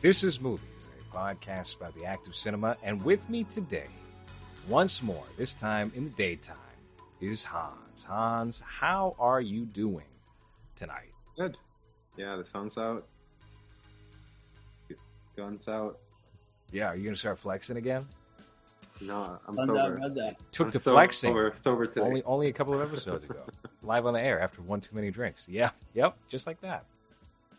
This is Movies, a podcast about the act of cinema, and with me today, once more, this time in the daytime, is Hans. Hans, how are you doing tonight? Good. Yeah, the sun's out. Guns out. Yeah, are you going to start flexing again? No, I'm Done that, sober. done that. Took I'm to so- flexing Sober, sober today. only only a couple of episodes ago, live on the air after one too many drinks. Yeah, yep, just like that.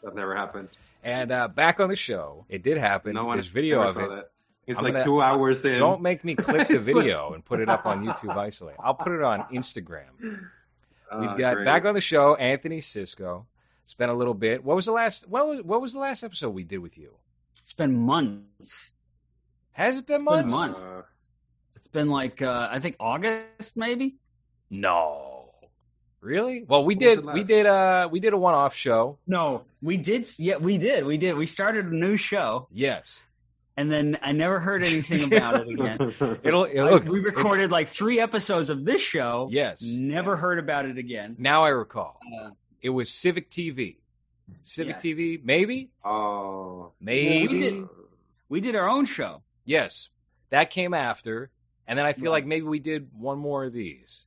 That never happened. And uh, back on the show, it did happen. No one There's video of it. That. It's I'm like gonna- two hours in. Don't make me clip the It's like- video and put it up on YouTube isolate. I'll put it on Instagram. We've Ah, got great. back on the show Anthony Cisco. It's been a little bit. What was the last? What was, what was the last episode we did with you? It's been months. Has it been It's been months? months. Uh, It's been like uh, I think August maybe. No, really? Well, we What did. We did. Uh, we did a one-off show. No, we did. Yeah, we did. We did. We started a new show, Yes, and then I never heard anything about it again. it'll. it'll I- look, we recorded like three episodes of this show. Yes. Never heard about it again. Now I recall. Uh, It was Civic TV. Civic Yeah. TV, maybe, oh. maybe. we did- We did our own show. Yes, that came after, and then I feel Right. like maybe we did one more of these.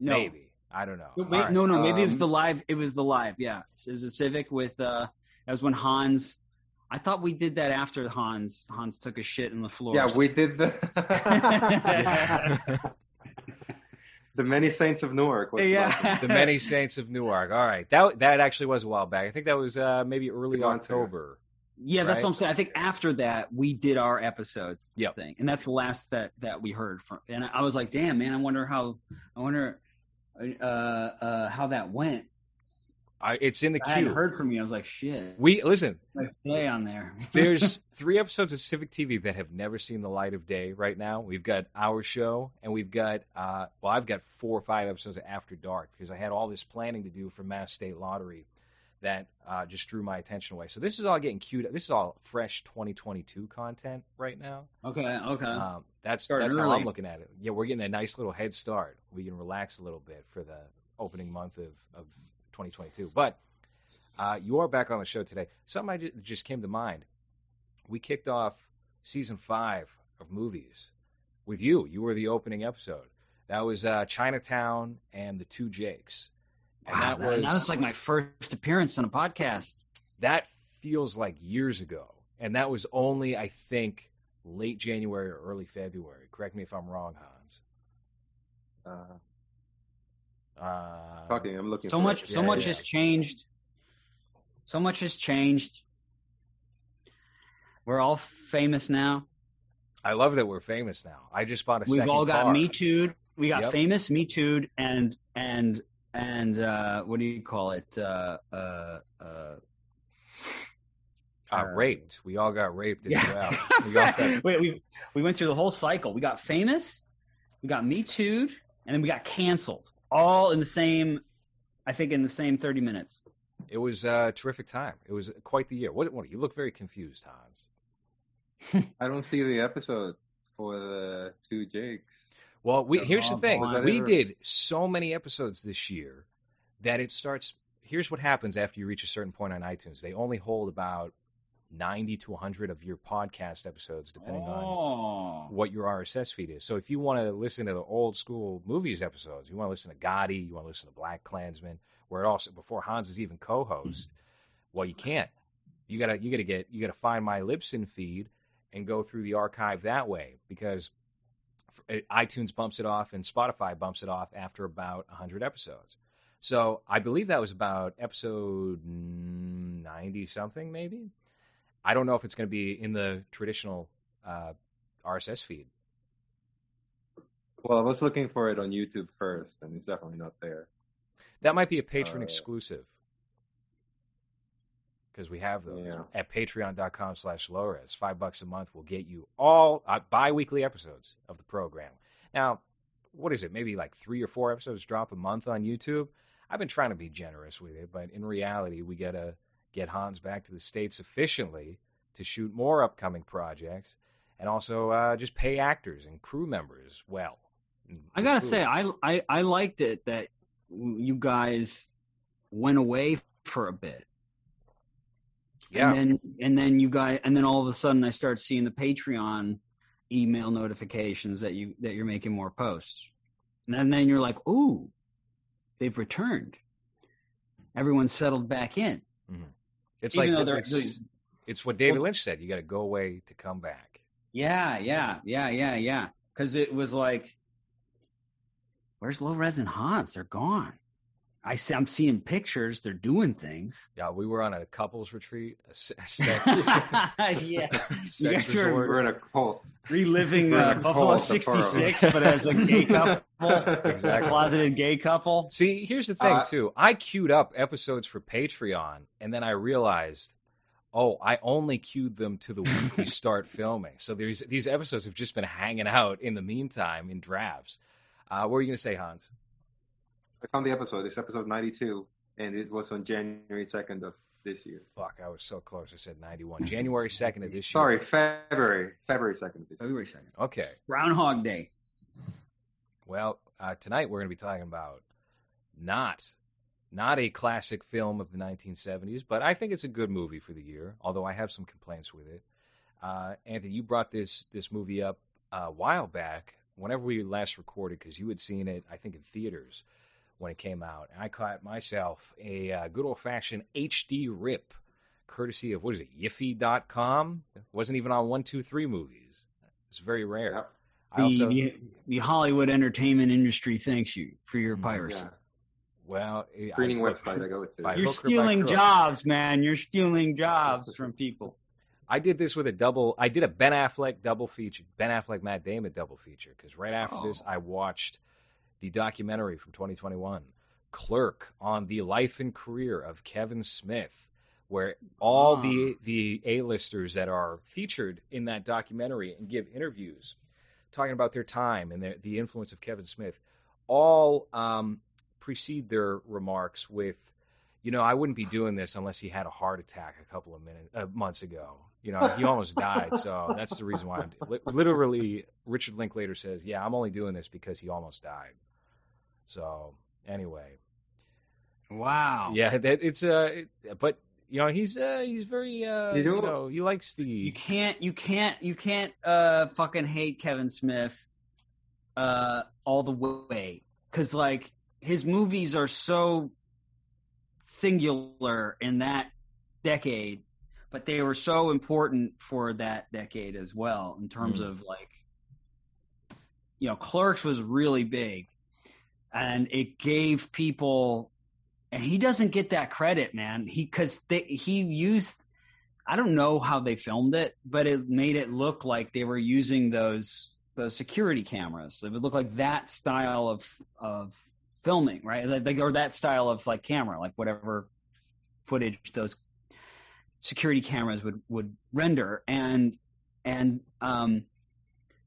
No, Maybe I don't know. No, wait, right. no, no. Maybe it was Um, the live. It was the live. Yeah, it was a Civic with. uh That was when Hans. I thought we did that after Hans. Hans took a shit in the floor. Yeah, we did the the many saints of Newark. Was Yeah. the many saints of Newark. All right, that that actually was a while back. I think that was uh, maybe early Good. October. Yeah, that's what I'm saying. I think after that we did our episode Yep. thing, and that's the last that that we heard from. And I was like, damn, man, I wonder how, I wonder, uh, uh, how that went. I, it's in the I queue. heard from you. I was like, shit, We listen. nice play on there. There's three episodes of Civic TV that have never seen the light of day. Right now, we've got our show, and we've got uh, well, I've got four or five episodes of After Dark because I had all this planning to do for Mass State Lottery that uh, just drew my attention away. So this is all getting queued. This is all fresh 2022 content right now. okay, okay. Um, that's Starting that's how. I'm looking at it. Yeah, we're getting a nice little head start. We can relax a little bit for the opening month of, of 2022. But uh, you are back on the show today. Something I just came to mind. We kicked off season five of movies with you. You were the opening episode. That was uh, Chinatown and the Two Jakes. And Wow, that was now it's like my first appearance on a podcast. that feels like years ago. And that was only, I think, late January or early February. Correct me if I'm wrong, Hans. Uh, Uh, talking, I'm looking. So for much, it. so Yeah, much yeah. has changed. So much has changed. We're all famous now. I love that we're famous now. I just bought a We've second all got car. Me Too'd. We got Yep. famous, Me Too'd, and and and uh, what do you call it? Uh, uh, uh, Uh, raped. We all got raped as yeah. well. We all got, Wait, we we went through the whole cycle. We got famous, we got Me Too'd, and then we got canceled. All in the same, I think, in the same thirty minutes. it was a terrific time. It was quite the year. What, what you look very confused, Hans. I don't see the episode for the two Jakes. Well, we here's the thing. We ever- did so many episodes this year that it starts. Here's what happens after you reach a certain point on iTunes. They only hold about ninety to hundred of your podcast episodes, depending on oh, what your RSS feed is. So if you want to listen to the old school movies episodes, you want to listen to Gotti, you want to listen to BlacKkKlansman, where it also before Hans is even co-host. Well, you can't. You gotta you gotta get you gotta find my Libsyn feed and go through the archive that way because iTunes bumps it off and Spotify bumps it off after about hundred episodes. So I believe that was about episode ninety something, maybe. I don't know if it's going to be in the traditional uh, RSS feed. Well, I was looking for it on YouTube first, and it's definitely not there. That might be a patron Uh, exclusive because we have those Yeah. at patreon.com slash lores five bucks a month will get you all uh, bi-weekly episodes of the program now what is it maybe like three or four episodes drop a month on youtube i've been trying to be generous with it but in reality we gotta get hans back to the states efficiently to shoot more upcoming projects and also uh, just pay actors and crew members well I gotta say, I, I I liked it that you guys went away for a bit. Yeah. And then and then you guys and then all of a sudden I start seeing the Patreon email notifications that you that you're making more posts. And then, then you're like, "Ooh, they've returned." Everyone's settled back in. Mm-hmm. It's Even like it's, it's what David Lynch said. You got to go away to come back. Yeah, yeah, yeah, yeah, yeah. Because it was like, where's low res and Hans? They're gone. I see, I'm seeing pictures. They're doing things. Yeah, we were on a couples retreat, a, sex, yeah, sex You guys are- We're in a cult. reliving We're uh, a Buffalo cult, the four of '66, but as a gay couple, Exactly. closeted gay couple. See, here's the thing Uh, too. I queued up episodes for Patreon, and then I realized, oh, I only queued them to the week we start filming. So there's these episodes have just been hanging out in the meantime in drafts. Uh, what were you going to say, Hans? I found the episode. It's episode 92, and it was on January 2nd of this year. Fuck, I was so close. I said 91. January 2nd of this year. Sorry, February. February 2nd of this year. February second, Okay. Groundhog Day. Well, uh, tonight we're going to be talking about not not a classic film of the 1970s, but I think it's a good movie for the year. Although I have some complaints with it. Uh, Anthony, you brought this this movie up uh, a while back, whenever we last recorded, because you had seen it, I think, in theaters when it came out. And I caught myself a uh, good old fashioned HD rip, courtesy of what is it, Yiffy.com? It wasn't even on one, two, three movies. It's very rare. Yep. I The, also the, the Hollywood entertainment industry thanks you for your piracy. Yeah. well, Screening website I go to. You're hook or by stealing jobs, man. You're stealing jobs from people. I did this with a double. I did a Ben Affleck double feature, Ben Affleck Matt Damon double feature. Because right after Oh. this, I watched the documentary from 2021, Clerk, on the life and career of Kevin Smith, where all Ah. the the A-listers that are featured in that documentary and give interviews, talking about their time and their, the influence of Kevin Smith, all um, precede their remarks with you know, I wouldn't be doing this unless he had a heart attack a couple of minutes, uh, months ago. You know, he almost died, so that's the reason why. I'm li- literally. Richard Linklater says, "Yeah, I'm only doing this because he almost died." So anyway, Wow. yeah, that, it's uh, it- but you know, he's uh, he's very uh, You you know- he likes the You can't you can't you can't uh fucking hate Kevin Smith uh all the way cuz like his movies are so singular in that decade but they were so important for that decade as well in terms Mm. of like you know Clerks was really big and it gave people and he doesn't get that credit man he cuz he used I don't know how they filmed it, but it made it look like they were using those those security cameras. It would look like that style of of filming, right? Like, or that style of like camera, like whatever footage those security cameras would would render, and and um,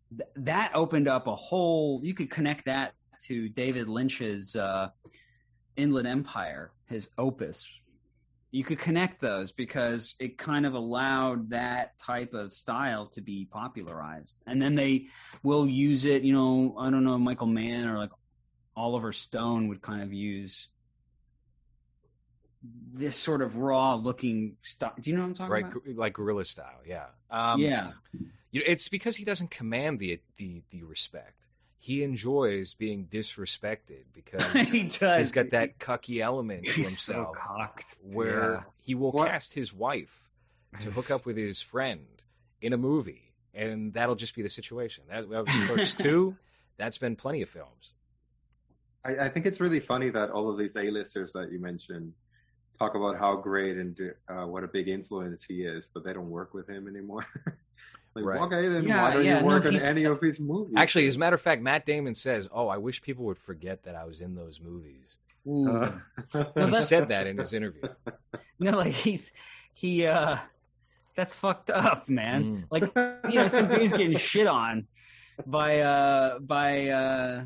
th- that opened up a whole. You could connect that to David Lynch's uh, Inland Empire, his opus, you could connect those because it kind of allowed that type of style to be popularized. And then they will use it, you know, I don't know, Michael Mann or like Oliver Stone would kind of use this sort of raw looking style. Do you know what I'm talking right, about? like guerrilla style. Yeah, um, yeah. You know, it's because he doesn't command the the the respect. He enjoys being disrespected because he does. he's got that cucky element to himself. so cocked. where Yeah. he will What- cast his wife to hook up with his friend in a movie, and that'll just be the situation. That, that was Clerks two. That's been plenty of films. I, I think it's really funny that all of these A-listers that you mentioned talk about how great and uh, what a big influence he is, but they don't work with him anymore. like, Right. okay, then Yeah, why don't yeah, you no, work on any of his movies? Actually, as a matter of fact, Matt Damon says, "Oh, I wish people would forget that I was in those movies." Uh, He said that in his interview. no, like he's he uh that's fucked up, man. Mm. Like you know, some dude's getting shit on by uh by uh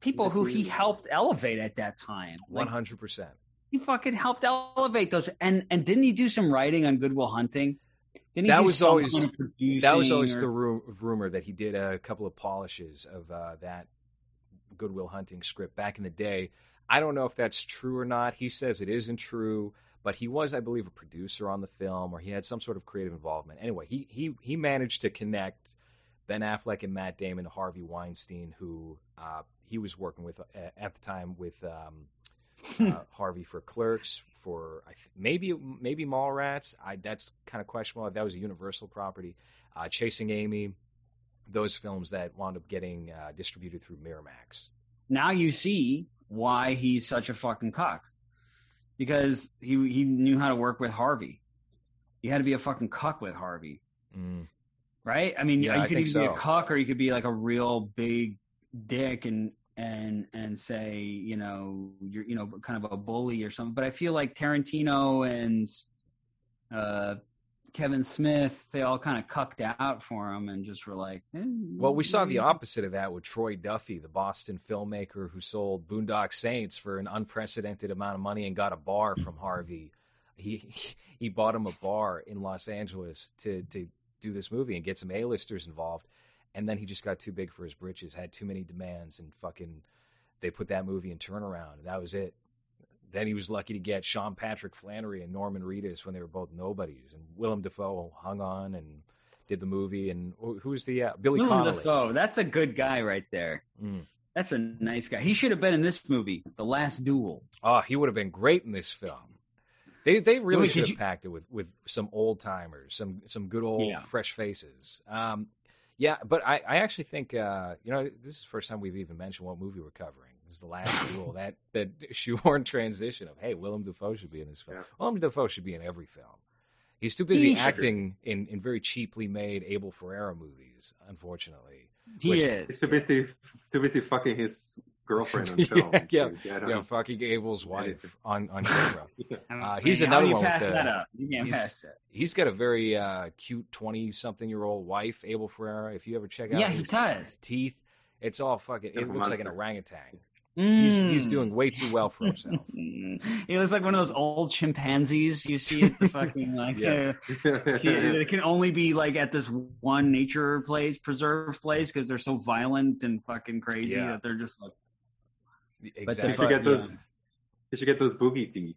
people who he helped elevate at that time. Hundred percent. He fucking helped elevate those and and didn't he do some writing on Good Will Hunting? Didn't he That do was always- kind of producing That was always or- the ru- rumor that he did a couple of polishes of uh, that Good Will Hunting script back in the day. I don't know if that's true or not. He says it isn't true, but he was, I believe, a producer on the film, or he had some sort of creative involvement. Anyway, he he he managed to connect Ben Affleck and Matt Damon to Harvey Weinstein, who uh, he was working with uh, at the time with um, uh, Harvey for Clerks, for I th- maybe maybe Mallrats. I that's kind of questionable. That was a Universal property. Uh, Chasing Amy, those films that wound up getting uh, distributed through Miramax. Now you see why he's such a fucking cock, because he he knew how to work with Harvey. He had to be a fucking cuck with Harvey, Mm. right? I mean, Yeah, you could think either be a so. cuck or you could be like a real big dick and and and say you know you're you know kind of a bully or something. But I feel like Tarantino and uh, Kevin Smith they all kind of cucked out for him and just were like, eh, Well, we saw the opposite of that with Troy Duffy, the Boston filmmaker who sold Boondock Saints for an unprecedented amount of money and got a bar from Harvey. He he bought him a bar in Los Angeles to to do this movie and get some A-listers involved, and then he just got too big for his britches, had too many demands, and fucking they put that movie in turnaround, and that was it. Then he was lucky to get Sean Patrick Flanery and Norman Reedus when they were both nobodies, and Willem Dafoe hung on and did the movie. And who was the uh, Billy Willem Connolly? Dafoe, that's a good guy right there. Mm. That's a nice guy. He should have been in this movie, The Last Duel. Oh, he would have been great in this film. They they really Wait, should have you- packed it with, with some old timers, some some good old Yeah. fresh faces. Um, yeah, but I, I actually think uh, you know this is the first time we've even mentioned what movie we're covering. This is the last duel. That that shoehorn transition of hey, Willem Dafoe should be in this film. Yeah. Willem Dafoe should be in every film. He's too busy He should. acting in, in very cheaply made Abel Ferrara movies. Unfortunately, He Which- He's is. too busy, too busy fucking his girlfriend on film. Yeah, to yeah, yeah, on- fucking Abel's wife on on camera. I Uh, he's how another do you one with the- that up? You can't he's- pass that. he's got a very uh, cute twenty-something-year-old wife, Abel Ferrara. If you ever check out Yeah, he his does. teeth, it's all fucking. It Different looks like an monster. orangutan. He's he's Mm. doing way too well for himself. he looks like one of those old chimpanzees you see at the fucking like. Yeah. uh, it can only be like at this one nature place, preserve place, because they're so violent and fucking crazy Yeah. that they're just like. Exactly. You should get yeah. those. You should get those boogie teeth.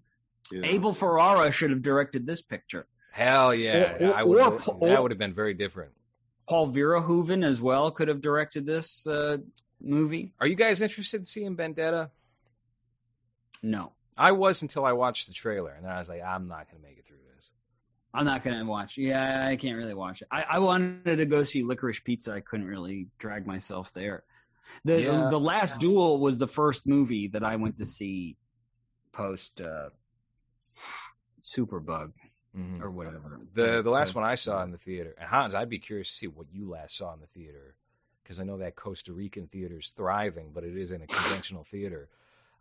you know? Abel Ferrara should have directed this picture. Hell yeah! Or- or- I would. or- or- that would have been very different. Paul Verhoeven as well could have directed this uh, movie. Are you guys interested in seeing Vendetta? No, I was until I watched the trailer, and then I was like, I'm not going to make it through this. I'm not gonna watch. Yeah, I can't really watch it. I, I wanted to go see Licorice Pizza. I couldn't really drag myself there. The Yeah. the last duel was the first movie that I went to see post uh, Superbug Mhm. or whatever. The the last one I saw in the theater, and Hans, I'd be curious to see what you last saw in the theater, because I know that Costa Rican theater is thriving, but it is in a conventional theater.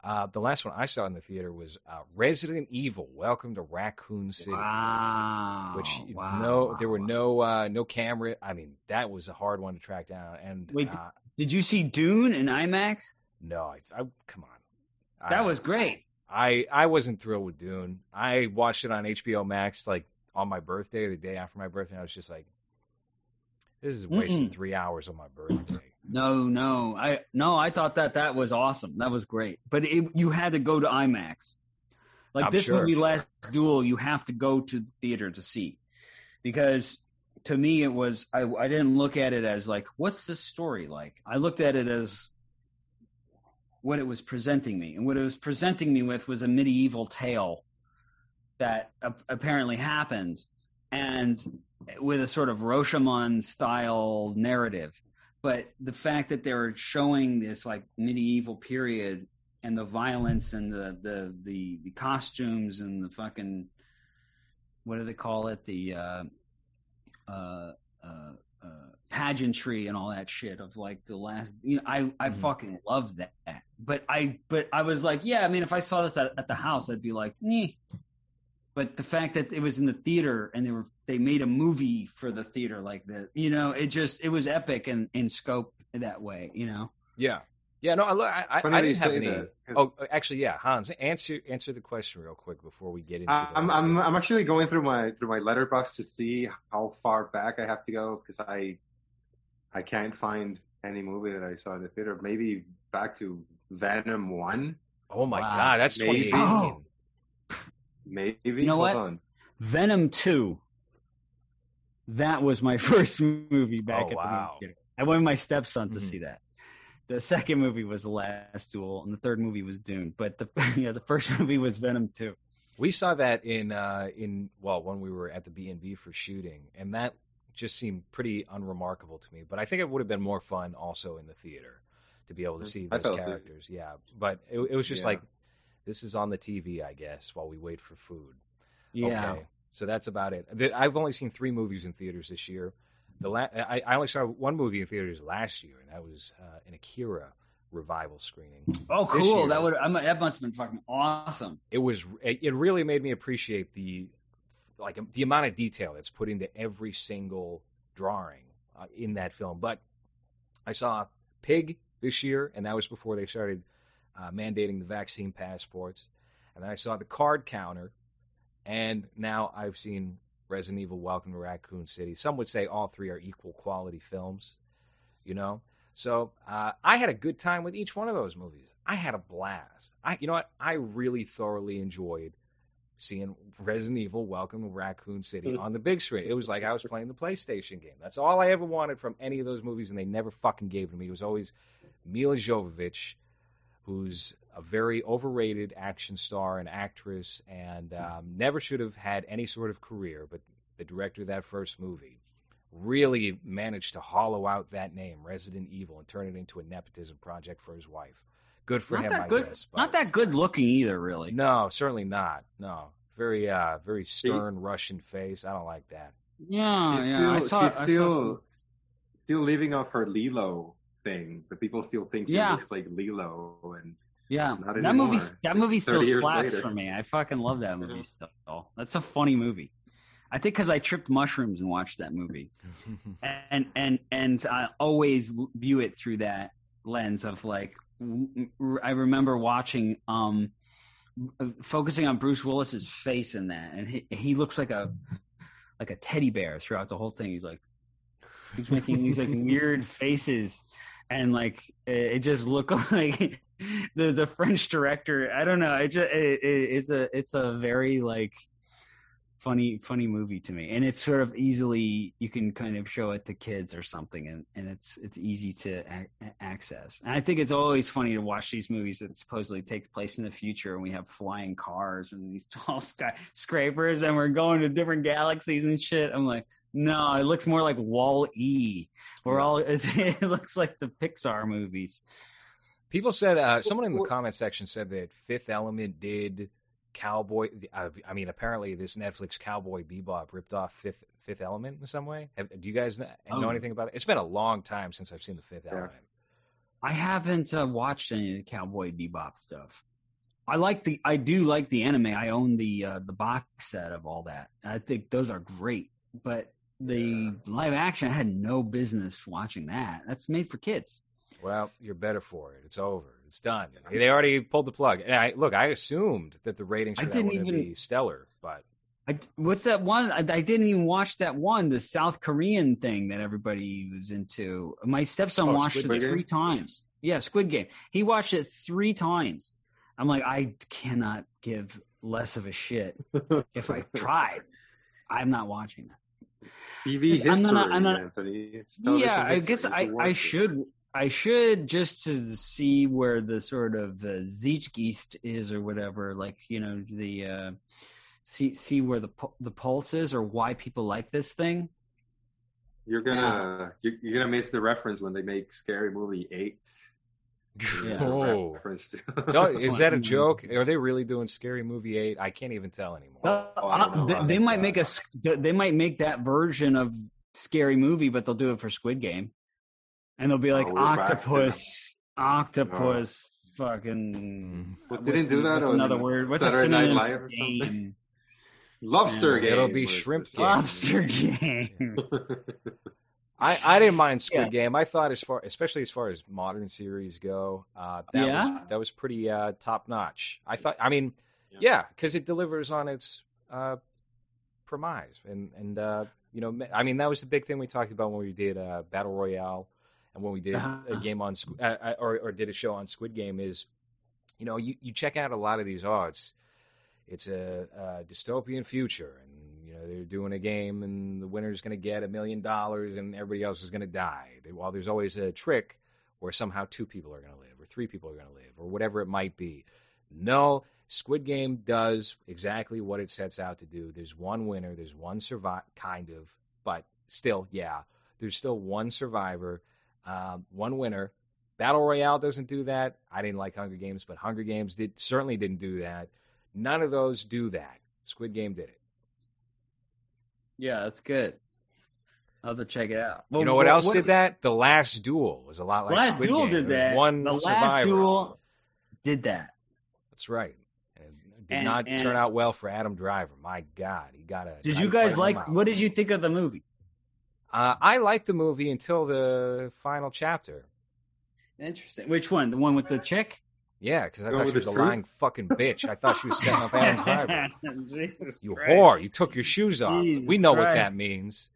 Uh, the last one I saw in the theater was uh, Resident Evil: Welcome to Raccoon City. Wow. Which wow, no, there were no uh, no camera. I mean, that was a hard one to track down. And Wait, uh, Did you see Dune in IMAX? no, I, I come on, That I- was great. I I wasn't thrilled with Dune. I watched it on HBO Max like on my birthday or the day after my birthday. And I was just like, this is wasting Mm-mm. three hours on my birthday. No, no, I no, I thought that that was awesome. That was great, but it, you had to go to IMAX. Like I'm this sure. movie, Last Duel, you have to go to the theater to see, because to me it was I, I didn't look at it as like what's the story like. I looked at it as what it was presenting me, and what it was presenting me with was a medieval tale that apparently happened, and with a sort of Rashomon style narrative but the fact that they were showing this like medieval period and the violence and the the the, the costumes and the fucking what do they call it the uh, uh, uh, uh, pageantry and all that shit of like the last you know I I Mhm. fucking love that. But I but I was like yeah I mean if I saw this at, at the house I'd be like nee but the fact that it was in the theater and they were they made a movie for the theater like that you know it just it was epic in in scope that way you know? Yeah, yeah. No, I I, I, Funny I that you didn't have any. that, 'cause Oh, actually, yeah. Hans, answer answer the question real quick before we get into. the I'm I'm it. I'm actually going through my through my Letterboxd to see how far back I have to go because I I can't find any movie that I saw in the theater. Maybe back to Venom one. Oh my Wow. god, that's Maybe. 2018. Oh. Maybe. You know Hold what? on. Venom Two. That was my first movie back Oh, at wow. the movie theater. I went with my stepson to Mhm. see that. The second movie was The Last Duel, and the third movie was Dune. But the yeah, the first movie was Venom Two. We saw that in uh, in well when we were at the B and B for shooting, and that just seemed pretty unremarkable to me. But I think it would have been more fun also in the theater to be able to Mhm. see those felt it. characters. Yeah, but it, it was just Yeah. like this is on the TV, I guess, while we wait for food. Yeah. Okay, so that's about it. I've only seen three movies in theaters this year. The la- I, I only saw one movie in theaters last year, and that was uh, an Akira revival screening. Oh, cool! year- That would I'm, that must have been fucking awesome. it was it it really made me appreciate the like the amount of detail that's put into every single drawing uh, in that film but i saw pig this year and that was before they started uh, mandating the vaccine passports and then i saw the card counter and now i've seen resident evil welcome to raccoon city some would say all three are equal quality films you know so uh, I had a good time with each one of those movies. I had a blast. I, you know what? I really thoroughly enjoyed seeing Resident Evil: Welcome to Raccoon City on the big screen. It was like I was playing the PlayStation game. That's all I ever wanted from any of those movies, and they never fucking gave it to me. It was always Milla Jovovich, who's a very overrated action star and actress, and um, never should have had any sort of career. But the director of that first movie really managed to hollow out that name, Resident Evil, and turn it into a nepotism project for his wife. Good for not him, that I good. guess. but- Not that good looking either, really. No, certainly not. No, very, uh, very stern Russian face. I don't like that. Yeah, She's yeah. I saw. she's I still, some- still living off her Leeloo thing, but people still think she Yeah. looks like Leeloo. And Yeah, Not that movie. That movie still slaps later. for me. I fucking love that movie Yeah. still. That's a funny movie. I think because I tripped mushrooms and watched that movie, and and and I always view it through that lens of like I remember watching, um, focusing on Bruce Willis's face in that, and he, he looks like a like a teddy bear throughout the whole thing. He's like he's making these like weird faces and like it, it just looked like the the French director. I don't know. It just it, it, it's a it's a very like funny funny movie to me, and it's sort of easily you can kind of show it to kids or something, and and it's it's easy to a- access. And I think it's always funny to watch these movies that supposedly take place in the future, and we have flying cars and these tall skyscrapers, and we're going to different galaxies and shit. I'm like. No, it looks more like Wall E. We're all it looks like the Pixar movies. People said uh, someone in the comment section said that Fifth Element did Cowboy. Uh, I mean, apparently this Netflix Cowboy Bebop ripped off Fifth Fifth Element in some way. Have, do you guys know, know Oh. anything about it? It's been a long time since I've seen the Fifth Yeah. Element. I haven't uh, watched any of the Cowboy Bebop stuff. I like the I do like the anime. I own the uh, the box set of all that. I think those are great. But the live action, I had no business watching that. That's made for kids. Well, you're better for it. It's over. It's done. They already pulled the plug. And I look, I assumed that the ratings I that didn't were going to even- be stellar, but I, what's that one? I, I didn't even watch that one, the South Korean thing that everybody was into. My stepson Oh, watched Squid it three times. Yeah, Squid Game. He watched it three times. I'm like, I cannot give less of a shit if I tried. I'm not watching that. TV history, I'm not- I'm not- Anthony. Yeah, I guess I, I it. should I should just to see where the sort of uh, Zeitgeist is or whatever, like you know the uh, see see where the the pulse is or why people like this thing. You're gonna you're, you're gonna miss the reference when they make Scary Movie Eight. Yeah. There's a oh, no, is that a joke? Are they really doing Scary Movie Eight? I can't even tell anymore. Well, Oh, I don't know they, they might make a they might make that version of scary movie, but they'll do it for Squid Game, and they'll be like Oh, we're back to- octopus, octopus, fucking. Mm. Well, what's didn't do that What's another word? What's a Saturday Night synonym Live or something? game? Lobster Yeah. Game. It'll be Shrimp Game. Lobster game. I, I didn't mind Squid Yeah. Game. I thought as far, especially as far as modern series go, uh, that Yeah? was that was pretty uh, top notch. I thought. I mean, Yeah. yeah, because it delivers on its uh, premise, and and uh, you know, I mean, that was the big thing we talked about when we did uh, Battle Royale, and when we did Uh-huh. a game on uh, or or did a show on Squid Game. Is you know, you you check out a lot of these arts. it's a, a dystopian future, and you know they're doing a game, and the winner's going to get a million dollars, and everybody else is going to die. While there's always a trick where somehow two people are going to live, or three people are going to live, or whatever it might be. No, Squid Game does exactly what it sets out to do. There's one winner, there's one survive, kind of, but still, yeah, there's still one survivor, um, one winner. Battle Royale doesn't do that. I didn't like Hunger Games, but Hunger Games did certainly didn't do that. None of those do that. Squid Game did it. Yeah, that's good. I'll have to check it out. Well, you know what, else did that? The Last Duel was a lot like Last Squid Duel Game. did that. One the Last survivor. Duel did that. That's right. And it did And- not and- turn out well for Adam Driver. My God, he got a. Did you guys fight in the like? What did you think of the movie? Uh, I liked the movie until the final chapter. Interesting. Which one? The one with the chick? Yeah, because I Go thought she was a truth? lying fucking bitch. I thought she was setting up Adam Driver. You Christ. whore! You took your shoes off. Jesus we know what that means.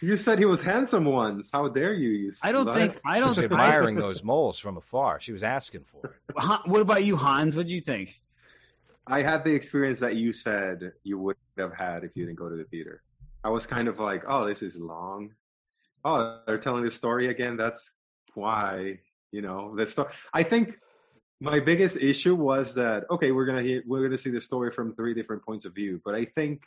You said he was handsome once. How dare you? you I don't slut. think. I don't She was admiring those moles from afar. She was asking for it. What about you, Hans? What do you think? I had the experience that you said you would have had if you didn't go to the theater. I was kind of like, oh, this is long. Oh, they're telling the story again. That's why, you know, the story. I think my biggest issue was that okay, we're gonna hear, we're gonna see the story from three different points of view, but I think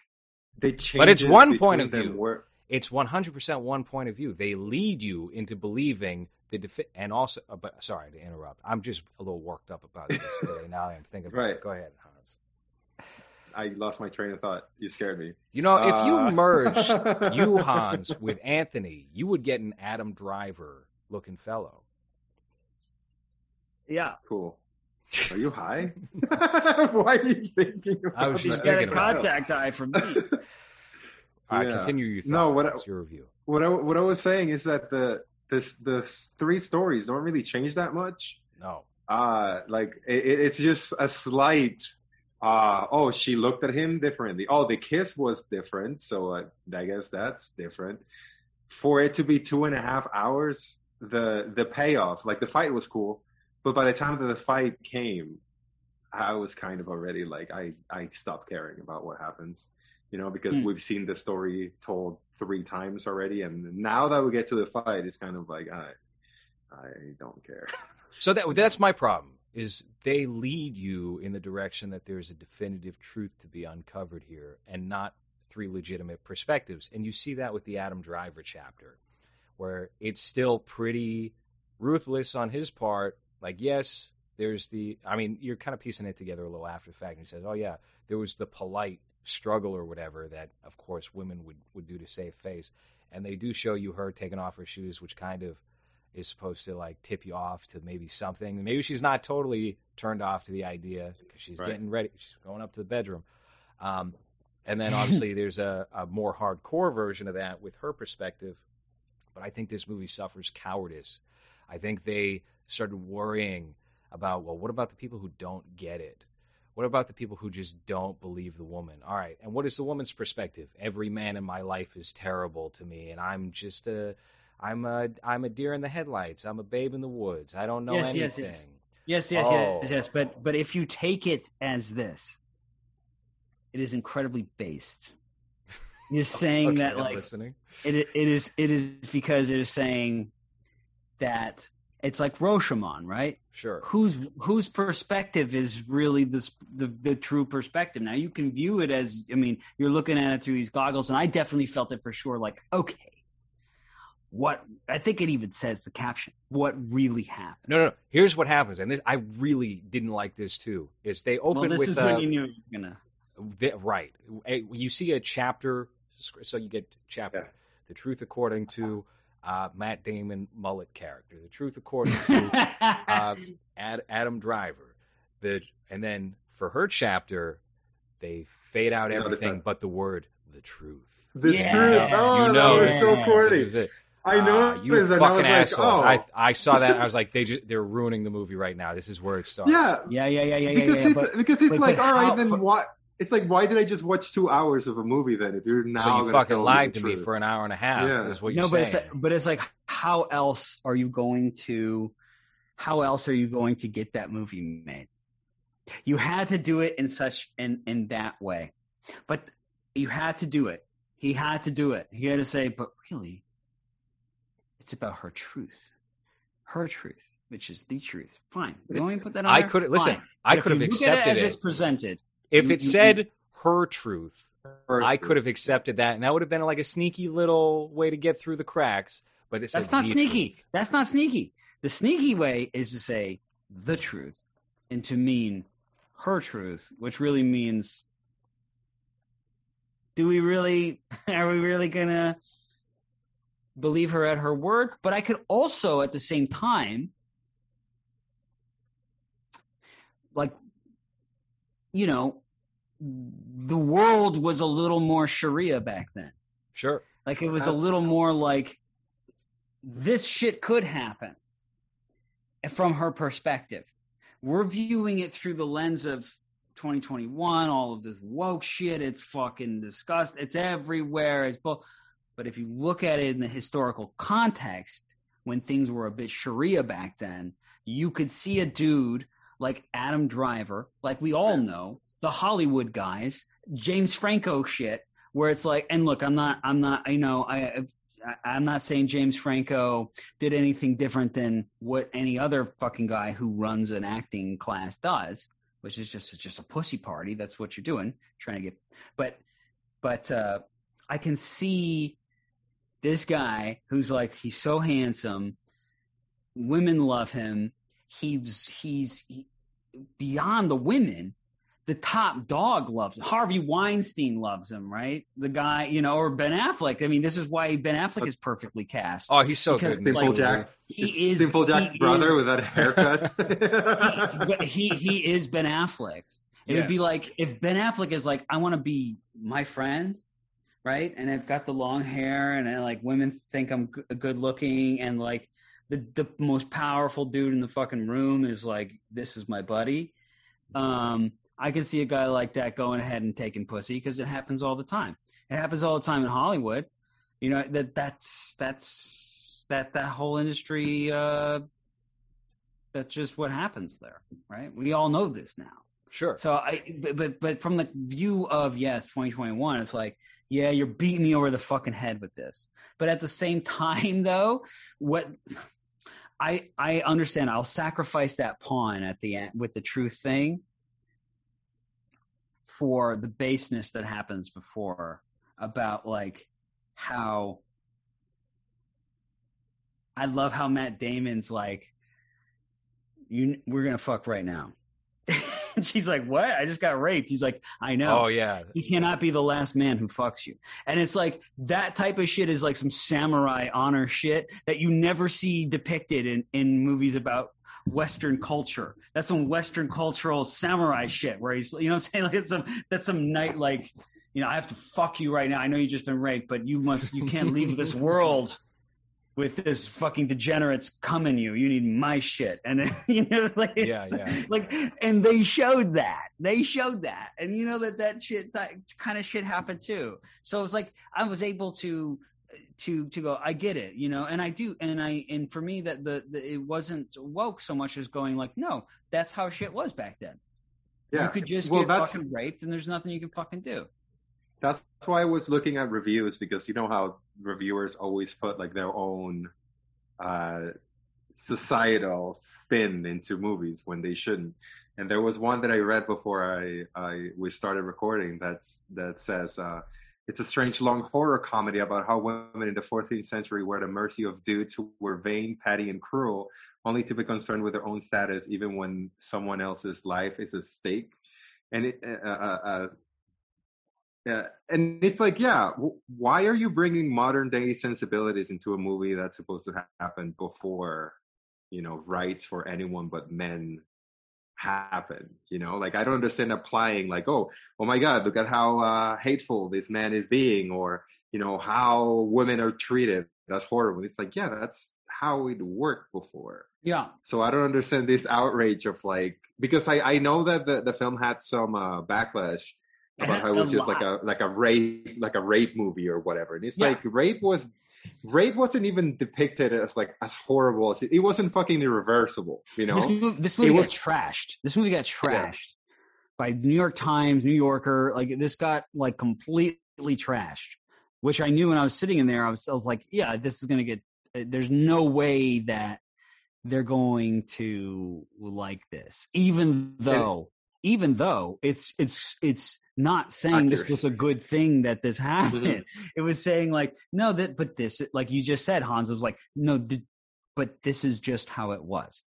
they change. But it's one point of view. It's 100% one point of view. They lead you into believing the defi- and also. Uh, but sorry to interrupt. I'm just a little worked up about this today. now I'm thinking. About Right. it. Go ahead, Hans. I lost my train of thought. You scared me. You know, if you Uh, merged you Hans with Anthony, you would get an Adam Driver looking fellow. Yeah, Cool. Are you high? Why are you thinking? About I was she's just that? a thinking about contact eye from me. All right, Yeah. continue your thought. No, what I- your review. what I what I was saying is that the the the three stories don't really change that much. No. Uh like it, it's just a slight. Uh oh, she looked at him differently. Oh, the kiss was different, so uh, I guess that's different. For it to be two and a half hours, the the payoff, like the fight was cool, but by the time that the fight came, I was kind of already like I I stopped caring about what happens, you know, because Hmm. we've seen the story told three times already, and now that we get to the fight, it's kind of like I I don't care. So that that's my problem is they lead you in the direction that there's a definitive truth to be uncovered here and not three legitimate perspectives. And you see that with the Adam Driver chapter where it's still pretty ruthless on his part. Like yes, there's the I mean, you're kind of piecing it together a little after the fact and he says, "Oh yeah, there was the polite struggle or whatever that of course women would would do to save face." And they do show you her taking off her shoes, which kind of is supposed to like tip you off to maybe something. Maybe she's not totally turned off to the idea because she's Right. getting ready. She's going up to the bedroom. Um, and then obviously there's a, a more hardcore version of that with her perspective. But I think this movie suffers cowardice. I think they started worrying about, well, what about the people who don't get it? What about the people who just don't believe the woman? All right. And what is the woman's perspective? Every man in my life is terrible to me, and I'm just a I'm a I'm a deer in the headlights. I'm a babe in the woods. I don't know Yes, yes, anything. yes. Yes, yes, Oh. yes, yes. But but if you take it as this, it is incredibly based. You're saying Okay, that I'm like listening. it it is it is because it is saying that it's like Rashomon, right? Sure. Whose whose perspective is really this the the true perspective? Now you can view it as I mean you're looking at it through these goggles, and I definitely felt it for sure. Like okay, what I think it even says the caption. What really happened? No, no, no. Here's what happens, and this I really didn't like this too. Is they open well, this with is uh, when you knew you were gonna. the- right. You see a chapter, so you get chapter. Yeah. The truth according to uh, Matt Damon mullet character. The truth according to uh, Ad, Adam Driver. The and then for her chapter, they fade out You everything the- but the word the truth. The Yeah. truth. Oh, you know, that this was so corny. This is it. I know. Ah, you and I fucking like, assholes! oh. I I saw that. I was like, they just, they're ruining the movie right now. This is where it starts. yeah, yeah, yeah, yeah, yeah, yeah, because yeah. it's But because it's but- like, but all right, how- then but- why? It's like, why did I just watch two hours of a movie then? If you're now so you gonna fucking tell lied the to me for an hour and a half. Yeah. Is what you're no, but it's but it's like how else are you going to how else are you going to get that movie made? You had to do it in such in in that way, but you had to do it. He had to do it. He had to say, but really, it's about her truth, her truth, which is the truth. Fine. You want me to put that on? I there? could listen. Fine. I could have if you look at accepted it as it it's presented. If you- it you- said her truth. Or- I could have accepted that, and that would have been like a sneaky little way to get through the cracks. But it said That's not sneaky. truth. That's not sneaky. The sneaky way is to say the truth and to mean her truth, which really means do we really are we really gonna believe her at her word? But I could also at the same time like you know the world was a little more sharia back then Sure. like it was a little more like this shit could happen from her perspective. We're viewing it through the lens of 2021, all of this woke shit. It's fucking disgust. It's everywhere. It's bull. But if you look at it in the historical context, when things were a bit Sharia back then, you could see a dude like Adam Driver, like we all know, the Hollywood guys, James Franco shit, where it's like, and look, I'm not, I'm not, I know, I, I- I'm not saying James Franco did anything different than what any other fucking guy who runs an acting class does, which is just it's just a pussy party. That's what you're doing, trying to get. But, but uh, I can see this guy who's like he's so handsome, women love him. He's he's he, beyond the women the top dog loves him. Harvey Weinstein loves him, right? The guy, you know, or Ben Affleck. I mean, this is why Ben Affleck is perfectly cast. Oh, he's so Because good. Simple like. Jack. he is Simple Jack brother is- with that haircut. but he he is Ben Affleck. It would be like if Ben Affleck is like, I want to be my friend, right? And I've got the long hair, and I, like women think I'm g- good looking, and like the the most powerful dude in the fucking room is like, this is my buddy. Um, I can see a guy like that going ahead and taking pussy because it happens all the time. It happens all the time in Hollywood. You know that that's that's that that whole industry. Uh, that's just what happens there, right? We all know this now. Sure. So I, but, but but from the view of yes, 2021, it's like, yeah, you're beating me over the fucking head with this. But at the same time, though, what I I understand, I'll sacrifice that pawn at the end with the truth thing for the baseness that happens before about like how I love how Matt Damon's like, you we're gonna fuck right now. she's like, What? I just got raped. He's like, I know. Oh yeah. You cannot be the last man who fucks you. And it's like that type of shit is like some samurai honor shit that you never see depicted in, in movies about Western culture. That's some Western cultural samurai shit where he's, you know what I'm saying? Like it's some, that's some night, like, you know, I have to fuck you right now. I know you just been raped, but you must, you can't leave this world with this fucking degenerates coming you. You need my shit. And then, you know, like, Yeah, it's, yeah. like, and they showed that. They showed that. And you know that that shit, that kind of shit happened too. So it's like, I was able to, to, to go, I get it, you know, and I do. And I, and for me that the, the it wasn't woke so much as going like, no, that's how shit was back then. yeah. You could just Well, get that's- fucking raped and there's nothing you can fucking do. That's why I was looking at reviews because you know how reviewers always put like their own uh, societal spin into movies when they shouldn't. And there was one that I read before I, I we started recording that's that says uh, it's a strange long horror comedy about how women in the 14th century were at the mercy of dudes who were vain, petty, and cruel, only to be concerned with their own status even when someone else's life is at stake. And it, uh, uh, uh, yeah, and it's like, yeah, why are you bringing modern day sensibilities into a movie that's supposed to happen before, you know, rights for anyone but men happen? You know, like I don't understand applying like, oh, oh my God, look at how uh, hateful this man is being, or you know how women are treated. That's horrible. It's like, yeah, that's how it worked before. Yeah. So I don't understand this outrage of like because I I know that the the film had some uh, backlash about how it was A just like a like a rape like a rape movie or whatever, and it's Yeah. like rape was rape wasn't even depicted as like as horrible as it, it wasn't fucking irreversible, you know. This movie, this movie It got was- trashed. This movie got trashed. by New York Times, New Yorker. Like this got like completely trashed, which I knew when I was sitting in there. I was I was like, yeah, this is gonna get. uh, There's no way that they're going to like this, even though even though it's it's it's not saying this was a good thing that this happened. Mm-hmm. It was saying like, no, that but this like you just said, Hans, was like, no, th- but this is just how it was.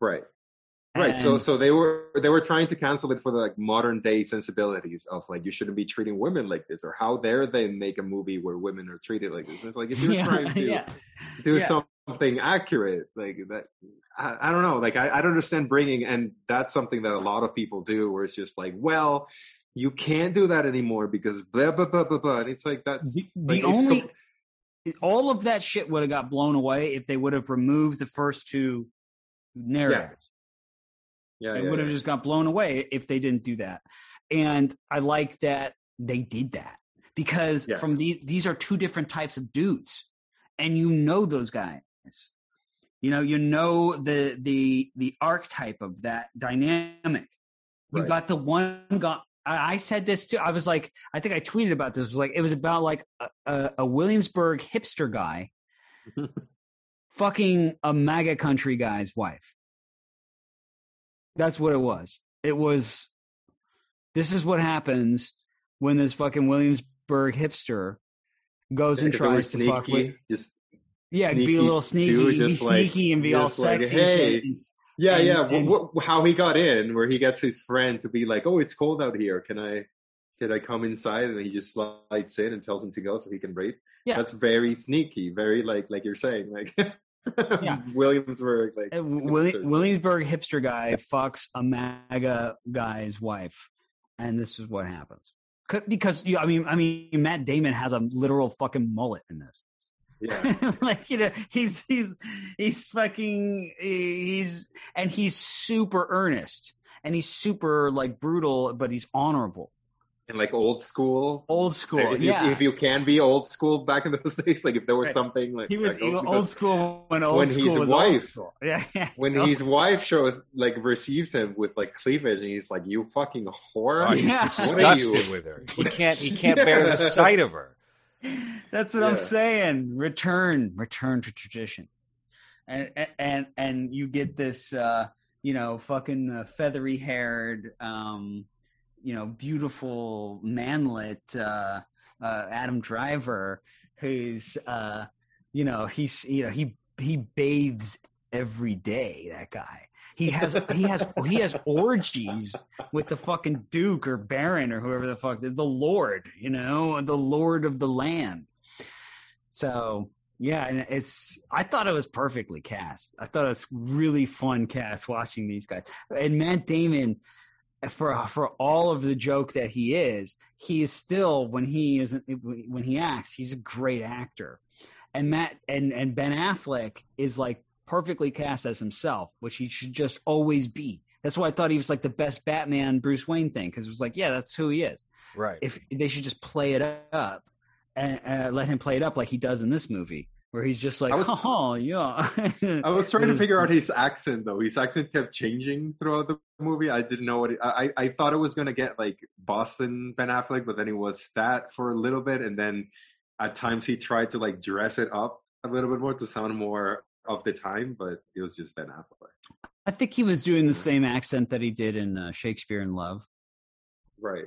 Right. Right. So so they were they were trying to cancel it for the like modern day sensibilities of like you shouldn't be treating women like this or how dare they make a movie where women are treated like this. It's like if you're Yeah, trying to yeah. do Yeah. something accurate like that I, I don't know like I, I don't understand bringing and that's something that a lot of people do where it's just like well you can't do that anymore because blah blah blah blah blah and it's like that's the, like, the only com- all of that shit would have got blown away if they would have removed the first two narratives. yeah, it yeah, would have yeah. just got blown away if they didn't do that. And I like that they did that because Yeah. from these these are two different types of dudes, and you know those guys. You know, you know the the the archetype of that dynamic. You Right. got the one guy. I said this too. I was like, I think I tweeted about this. It was like it was about like a, a, Williamsburg hipster guy fucking a MAGA country guy's wife. That's what it was. It was. This is what happens when this fucking Williamsburg hipster goes and If they were tries to fuck with. just Yeah, be a little sneaky, be like- sneaky, and be all just like, sexy. and shit. Yeah, And- yeah. and- wh- wh- how he got in, where he gets his friend to be like, "Oh, it's cold out here. Can I, can I come inside?" And he just slides in and tells him to go so he can rape. Yeah. that's very sneaky. Very like, like you're saying, like, Yeah. Williamsburg, like, Willi- hipster. Williamsburg hipster guy fucks a MAGA guy's wife, and this is what happens. Because you, I mean, I mean, Matt Damon has a literal fucking mullet in this. Yeah, like you know, he's he's he's fucking he's and he's super earnest and he's super like brutal, but he's honorable, and like old school. old school. If, yeah, you, if you can be old school back in those days, like if there was Right. something like he was like, oh, old school when old when school his was old wife- school. Yeah, yeah. when Old his wife shows like receives him with like cleavage, and he's like, "You fucking whore!" Oh, he's Yeah. Disgusted with her. He can't. He can't bear the sight of her. That's what I'm saying. Return, return to tradition, and and and you get this, uh, you know, fucking uh, feathery haired, um, you know, beautiful manlet uh, uh, Adam Driver, who's, uh, you know, he's, you know, he he bathes every day. That guy. He has he has he has orgies with the fucking Duke or Baron or whoever the fuck the Lord, you know, the Lord of the land. So yeah, and it's I thought it was perfectly cast. I thought it was really fun cast watching these guys. And Matt Damon for for all of the joke that he is, he is still when he isn't when he acts, he's a great actor. And Matt and and Ben Affleck is like perfectly cast as himself, which he should just always be. That's why I thought he was like the best Batman Bruce Wayne thing because it was like, yeah, that's who he is. Right. If they should just play it up and uh, let him play it up like he does in this movie, where he's just like, was- oh yeah. I was trying to figure out his accent though. His accent kept changing throughout the movie. I didn't know what it, I I thought it was gonna get like Boston Ben Affleck, but then he was fat for a little bit, and then at times he tried to like dress it up a little bit more to sound more of the time, but it was just Ben Affleck. I think he was doing the same accent that he did in uh, Shakespeare in Love. Right.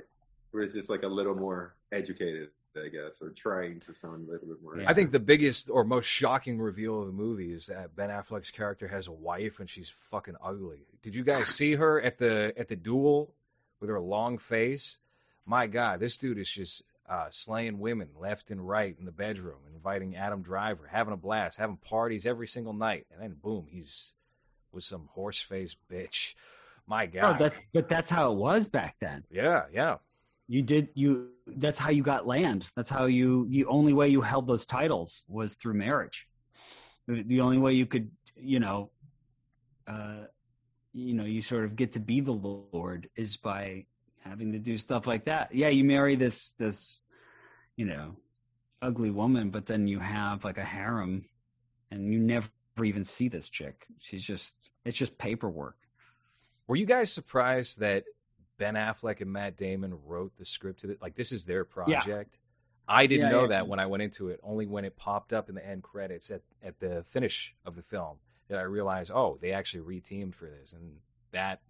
Where it's just like a little more educated, I guess, or trying to sound a little bit more. Yeah. I think the biggest or most shocking reveal of the movie is that Ben Affleck's character has a wife and she's fucking ugly. Did you guys see her at the at the duel with her long face? My God, this dude is just uh, slaying women left and right in the bedroom, inviting Adam Driver, having a blast, having parties every single night, and then boom, he's with some horse face bitch. My Oh, God, that's but that's how it was back then. yeah, yeah. You did you. That's how you got land. That's how you. The only way you held those titles was through marriage. The, the only way you could, you know, uh, you know, you sort of get to be the Lord is by having to do stuff like that. Yeah, you marry this this, you know, ugly woman, but then you have like a harem, and you never even see this chick. She's just it's just paperwork. Were you guys surprised that Ben Affleck and Matt Damon wrote the script to it. Like this is their project. I didn't Yeah, know yeah. that when I went into it. Only when it popped up in the end credits at at the finish of the film did I realize, oh, they actually reteamed for this, and that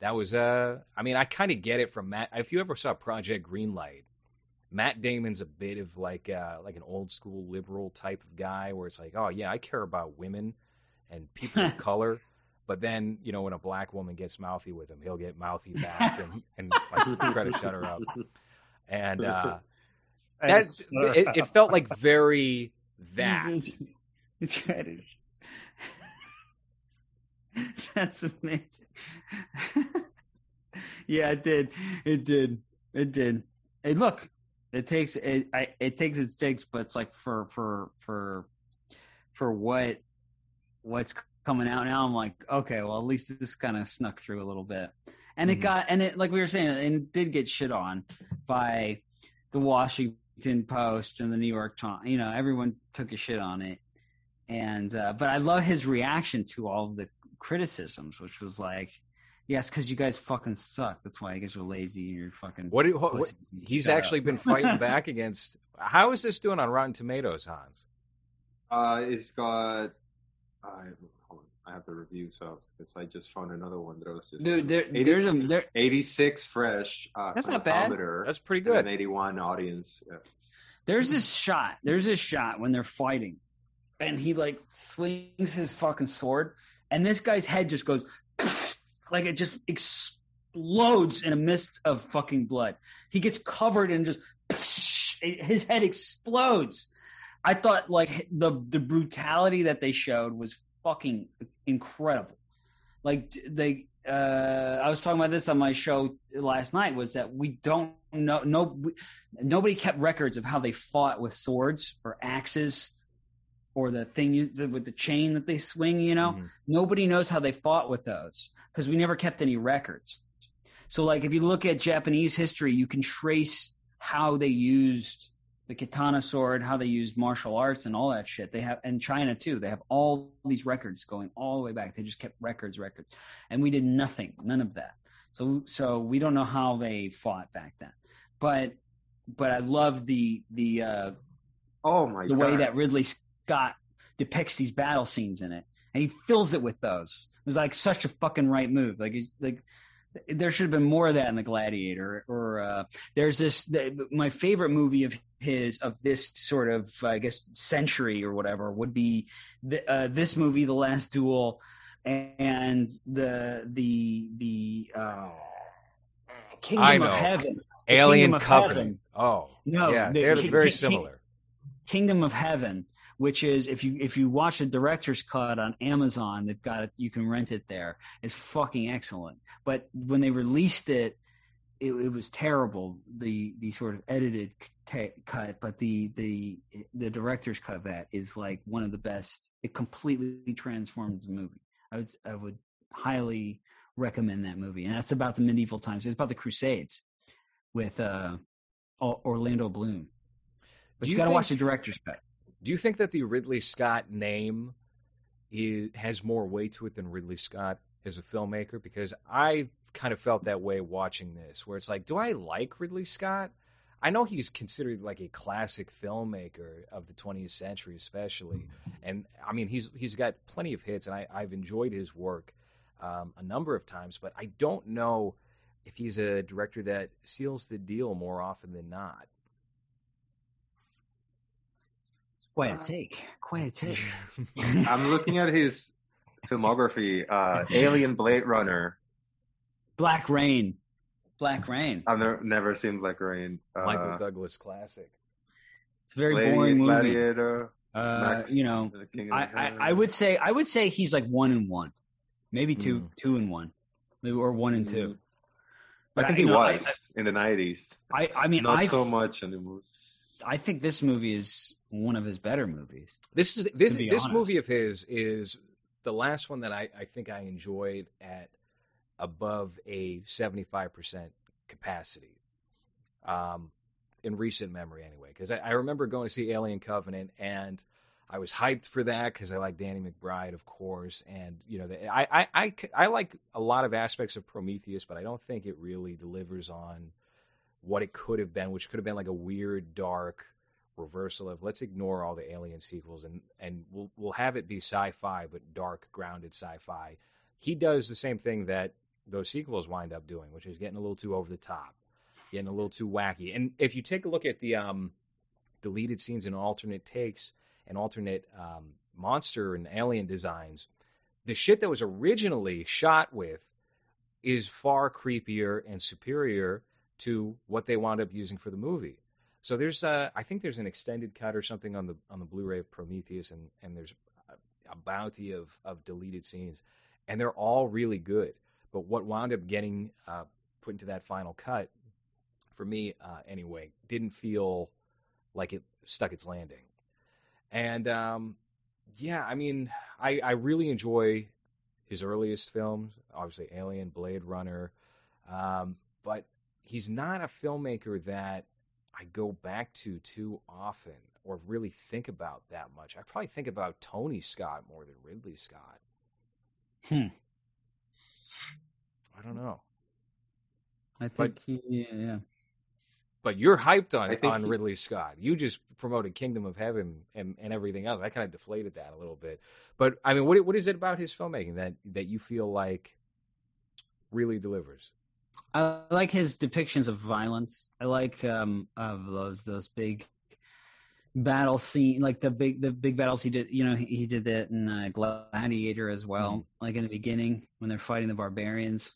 that was uh, I mean, I kind of get it from Matt. If you ever saw Project Greenlight, Matt Damon's a bit of like uh, like an old school liberal type of guy, where it's like, oh yeah, I care about women and people of color. But then, you know, when a black woman gets mouthy with him, he'll get mouthy back and, and like try to shut her up. And uh, that it, it felt like very that. It's trying to- That's amazing. yeah, it did. It did. It did. Hey, look, it takes it. I, it takes its takes, but it's like for for for for what what's coming out now. I'm like, okay, well, at least this kind of snuck through a little bit, and it Mhm. got and it like we were saying, and it did get shit on by the Washington Post and the New York Times. You know, everyone took a shit on it, and uh, but I love his reaction to all the criticisms, which was like, "Yes, because you guys fucking suck. That's why you guys are lazy and you're fucking." What, do- what, what he's actually been fighting back against. How is this doing on Rotten Tomatoes, Hans? Uh, it's got. I hold on, I have the review, so because I just found another one that was just Dude, there, 80 there's a there. 86 fresh. Uh, That's not bad. That's pretty and an good. 81 audience. Yeah. There's this shot. There's this shot when they're fighting, and he like swings his fucking sword, and this guy's head just goes like it just explodes in a mist of fucking blood. He gets covered and just his head explodes. I thought like the the brutality that they showed was fucking incredible. Like they, uh, I was talking about this on my show last night. Was that we don't know no we, nobody kept records of how they fought with swords or axes or the thing you, the, with the chain that they swing. You know, Mhm. nobody knows how they fought with those because we never kept any records. So, like, if you look at Japanese history, you can trace how they used the katana sword, how they used martial arts, and all that shit. They have, and China too. They have all these records going all the way back. They just kept records, records, and we did nothing, none of that. So, so we don't know how they fought back then. But, but I love the the uh, Oh my the god! way that Ridley Scott depicts these battle scenes in it, and he fills it with those. It was like such a fucking right move. Like, he's, like there should have been more of that in the Gladiator. Or uh, there's this the, my favorite movie of his of this sort of I guess century or whatever would be the, uh, this movie, The Last Duel, and the the the uh, Kingdom of. Heaven. Alien Covenant. Heaven. Oh, No, yeah, the- they're King- very King- similar. Kingdom of Heaven, which is if you if you watch the director's cut on Amazon, they've got it. You can rent it there. It's fucking excellent. But when they released it, it, it was terrible. The the sort of edited cut, but the the the director's cut of that is like one of the best. It completely transforms the movie. I would I would highly recommend that movie, and that's about the medieval times. It's about the Crusades with uh, Orlando Bloom. But Do you, you got to watch the director's cut. Do you think that the Ridley Scott name is, has more weight to it than Ridley Scott as a filmmaker? Because I kind of felt that way watching this, where it's like, do I like Ridley Scott? I know he's considered like a classic filmmaker of the 20th century, especially, and I mean he's he's got plenty of hits, and I, I've enjoyed his work um, a number of times, but I don't know if he's a director that seals the deal more often than not. Quite a take. Quite a take. I'm looking at his filmography. Uh, Alien, Blade Runner. Black Rain. Black Rain. I've never, never seen Black Rain. Uh, Michael Douglas classic. It's a very Gladi- boring movie. Gladiator. Uh, Max, you know, The King of I, I, I would say I would say he's like one and one, maybe two Mm. two and one, maybe or one and two. Mm. But I think you he know, was in the 90s. I, I, I mean, Not I so much in the movie. I think this movie is one of his better movies. This is this this honest. movie of his is the last one that I, I think I enjoyed at above a seventy five percent capacity, um, in recent memory anyway. Because I, I remember going to see Alien Covenant and I was hyped for that because I like Danny McBride, of course, and you know, the, I, I, I, I like a lot of aspects of Prometheus, but I don't think it really delivers on what it could have been, which could have been like a weird, dark reversal of let's ignore all the Alien sequels and and we'll we'll have it be sci-fi, but dark, grounded sci-fi. He does the same thing that those sequels wind up doing, which is getting a little too over the top, getting a little too wacky. And if you take a look at the um, deleted scenes and alternate takes and alternate um, monster and alien designs, the shit that was originally shot with is far creepier and superior to what they wound up using for the movie. So there's, uh, I think there's an extended cut or something on the on the Blu-ray of Prometheus, and and there's a, a bounty of of deleted scenes, and they're all really good. But what wound up getting uh, put into that final cut, for me uh, anyway, didn't feel like it stuck its landing. And um, yeah, I mean, I, I really enjoy his earliest films, obviously Alien, Blade Runner, um, but he's not a filmmaker that I go back to too often or really think about that much. I probably think about Tony Scott more than Ridley Scott. Hmm. I don't know. I think but, he, yeah. But you're hyped on on he, Ridley Scott. You just promoted Kingdom of Heaven and, and everything else. I kind of deflated that a little bit. But I mean, what what is it about his filmmaking that that you feel like really delivers? I like his depictions of violence. I like um of those those big battle scene, like the big the big battles he did. You know, he, he did that in uh, Gladiator as well. Mm-hmm. Like in the beginning when they're fighting the barbarians,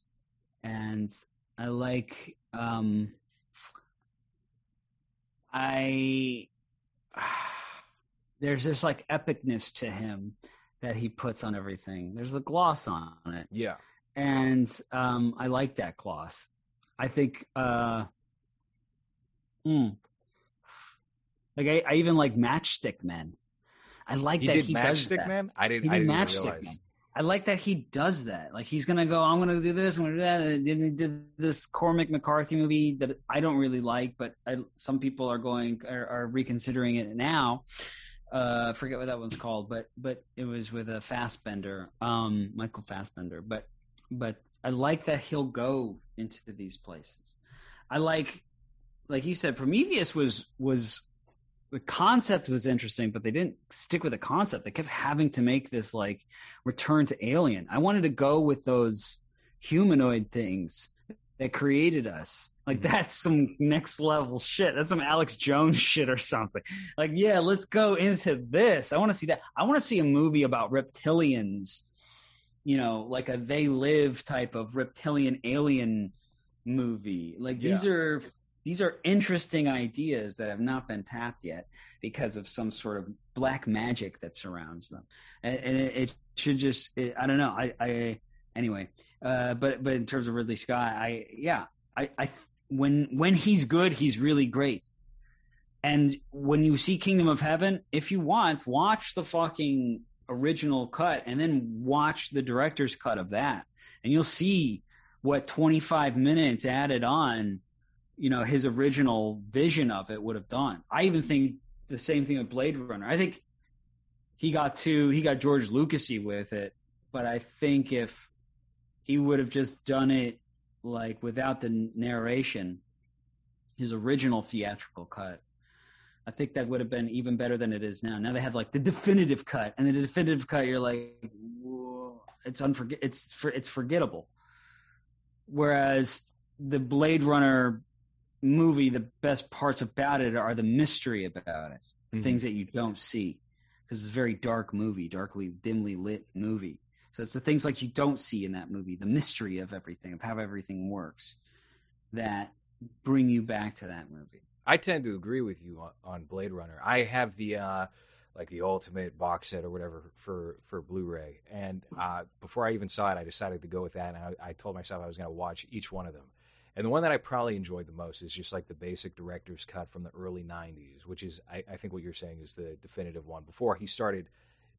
and I like um I there's this like epicness to him that he puts on everything. There's a gloss on it. Yeah. And um I like that gloss. I think uh mm, like I, I even like Matchstick Men. I like he that did he Matchstick does that. Man. I didn't. He did I didn't Matchstick realize. Man. I like that he does that. Like he's gonna go, I'm gonna do this, I'm gonna do that. And he did this Cormac McCarthy movie that I don't really like, but I, some people are going are, are reconsidering it now. Uh, I forget what that one's called, but but it was with a Fassbender, um, Michael Fassbender. But but I like that he'll go into these places. I like, like you said, Prometheus was was the concept was interesting, but they didn't stick with the concept. They kept having to make this like return to alien. I wanted to go with those humanoid things that created us. Like mm-hmm. that's some next level shit. That's some Alex Jones shit or something. Like, yeah, let's go into this. I want to see that. I want to see a movie about reptilians, you know, like a they live type of reptilian alien movie. Like these yeah. are these are interesting ideas that have not been tapped yet because of some sort of black magic that surrounds them and, and it, it, should just it, i don't know i, I anyway uh, but but in terms of ridley scott i yeah i i when when he's good he's really great and when you see kingdom of heaven if you want watch the fucking original cut and then watch the director's cut of that and you'll see what 25 minutes added on you know his original vision of it would have done. I even think the same thing with Blade Runner. I think he got to he got George Lucasy with it, but I think if he would have just done it like without the narration, his original theatrical cut, I think that would have been even better than it is now. Now they have like the definitive cut, and the definitive cut, you're like, Whoa, it's unforget, it's for, it's forgettable. Whereas the Blade Runner movie, the best parts about it are the mystery about it, mm-hmm. things that you don't see, because it's a very dark movie, darkly, dimly lit movie. So it's the things like you don't see in that movie, the mystery of everything, of how everything works, that bring you back to that movie. I tend to agree with you on, on Blade Runner. I have the uh, like the ultimate box set or whatever for for Blu-ray, and uh, before I even saw it, I decided to go with that, and I, I told myself I was going to watch each one of them. And the one that I probably enjoyed the most is just like the basic director's cut from the early 90s, which is, I, I think what you're saying is the definitive one. Before he started,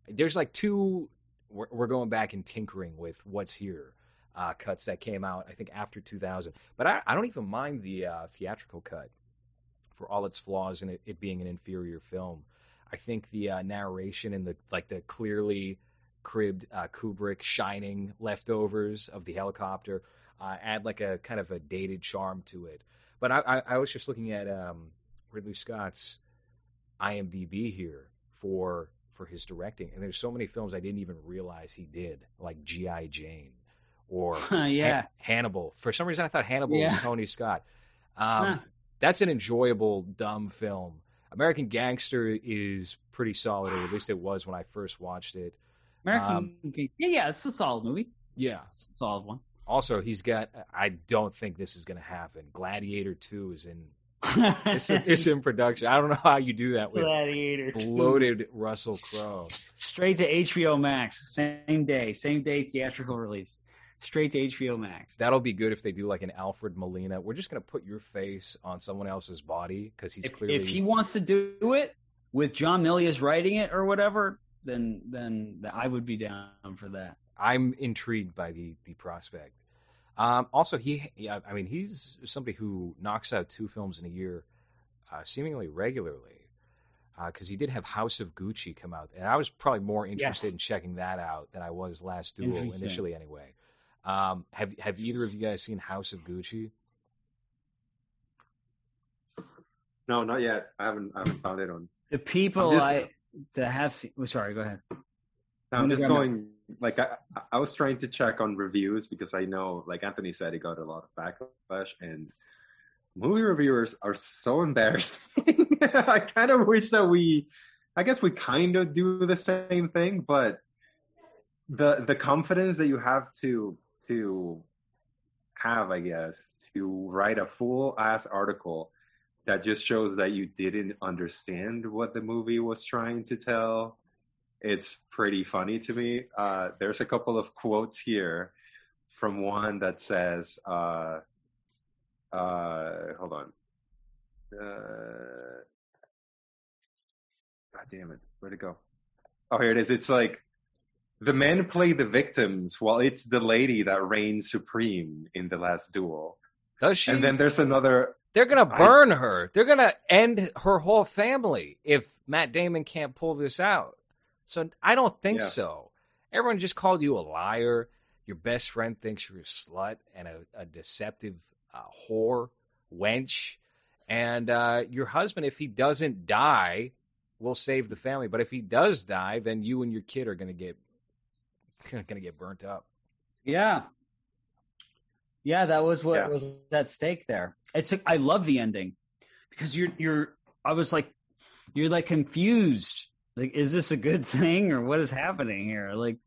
there's like two, we're, we're going back and tinkering with what's here uh, cuts that came out, I think, after 2000. But I, I don't even mind the uh, theatrical cut for all its flaws and it, it being an inferior film. I think the uh, narration and the like the clearly cribbed uh, Kubrick shining leftovers of the helicopter uh, add like a kind of a dated charm to it. But I, I, I was just looking at um, Ridley Scott's IMDb here for for his directing, and there's so many films I didn't even realize he did, like GI Jane or yeah. Han- Hannibal. For some reason, I thought Hannibal Yeah. was Tony Scott. Um, Huh. That's an enjoyable dumb film. American Gangster is pretty solid, or at least it was when I first watched it. American. Um, yeah, yeah, it's a solid movie. Yeah. It's a solid one. Also, he's got. I don't think this is going to happen. Gladiator Two is in. It's, it's in production. I don't know how you do that with Gladiator. bloated Russell Crowe. Straight to HBO Max, same day, same day theatrical release. Straight to HBO Max. That'll be good if they do like an Alfred Molina. We're just going to put your face on someone else's body because he's If, clearly. if he wants to do it with John Milius writing it or whatever, then then I would be down for that. I'm intrigued by the the prospect. Um, also, he, yeah, I mean, he's somebody who knocks out two films in a year, uh, seemingly regularly. Because he did have House of Gucci come out, and I was probably more interested Yes. in checking that out than I was Last Duel initially. Anyway, um, have have either of you guys seen House of Gucci? No, not yet. I haven't. I haven't found it on. The people I'm just- I to have seen. Oh, sorry, go ahead. I'm just Underground- going. Like I, I was trying to check on reviews because I know, like Anthony said, he got a lot of backlash, and movie reviewers are so embarrassing. I kind of wish that we, I guess we kind of do the same thing, but the the confidence that you have to to have, I guess, to write a full ass article that just shows that you didn't understand what the movie was trying to tell. It's pretty funny to me. Uh, there's a couple of quotes here from one that says, uh, uh, hold on. Uh, God damn it. Where'd it go? Oh, here it is. It's like the men play the victims while it's the lady that reigns supreme in the last duel. Does she? And then there's another. They're gonna I- burn her. They're gonna end her whole family if Matt Damon can't pull this out. So I don't think Yeah. so. Everyone just called you a liar. Your best friend thinks you're a slut and a, a deceptive uh, whore, wench. And uh, your husband, if he doesn't die, will save the family. But if he does die, then you and your kid are gonna get gonna get burnt up. Yeah. Yeah, that was what Yeah. was at stake there. It's I love the ending because you're you're I was like you're like confused. Like is this a good thing or what is happening here? Like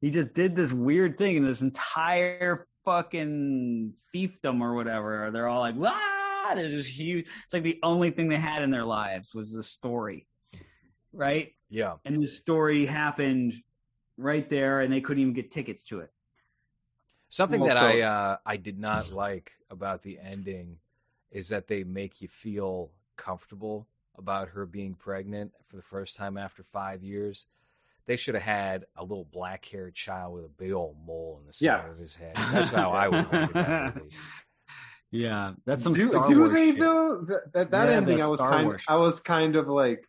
he just did this weird thing in this entire fucking fiefdom or whatever. They're all like, "Ah!" There's this huge it's like the only thing they had in their lives was the story. Right? Yeah. and the story happened right there and they couldn't even get tickets to it Something Well, that I uh, I did not like about the ending is that they make you feel comfortable about her being pregnant for the first time after five years. They should have had a little black haired child with a big old mole in the side Yeah. of his head. That's how I would have that movie. yeah that's some do, star do wars they shit. though? That, that, that Yeah, ending, the I was Star kind, Wars I was kind of like,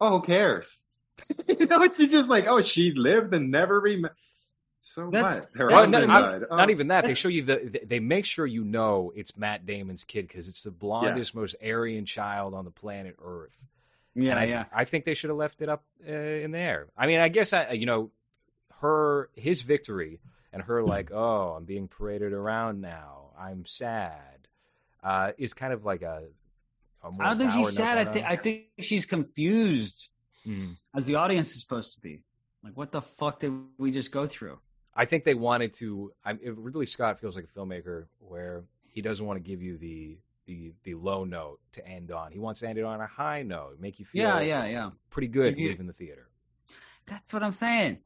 oh, who cares? you know, it's just like, oh, she lived and never rem. So That's- what? Her Well, husband not, died. Oh, not even that. They show you the. They make sure you know it's Matt Damon's kid because it's the blondest, most Aryan child on the planet Earth. yeah I, yeah I think they should have left it up uh, in there. I mean, I guess I, you know, her his victory and her like, oh, I'm being paraded around now. I'm sad. Uh, is kind of like a. i don't think she's sad I, her. I think she's confused Mm. as the audience is supposed to be like what the fuck did we just go through I think they wanted to. I, Ridley Scott feels like a filmmaker where he doesn't want to give you the the the low note to end on. He wants to end it on a high note, make you feel yeah yeah yeah pretty good You- leaving the theater. That's what I'm saying.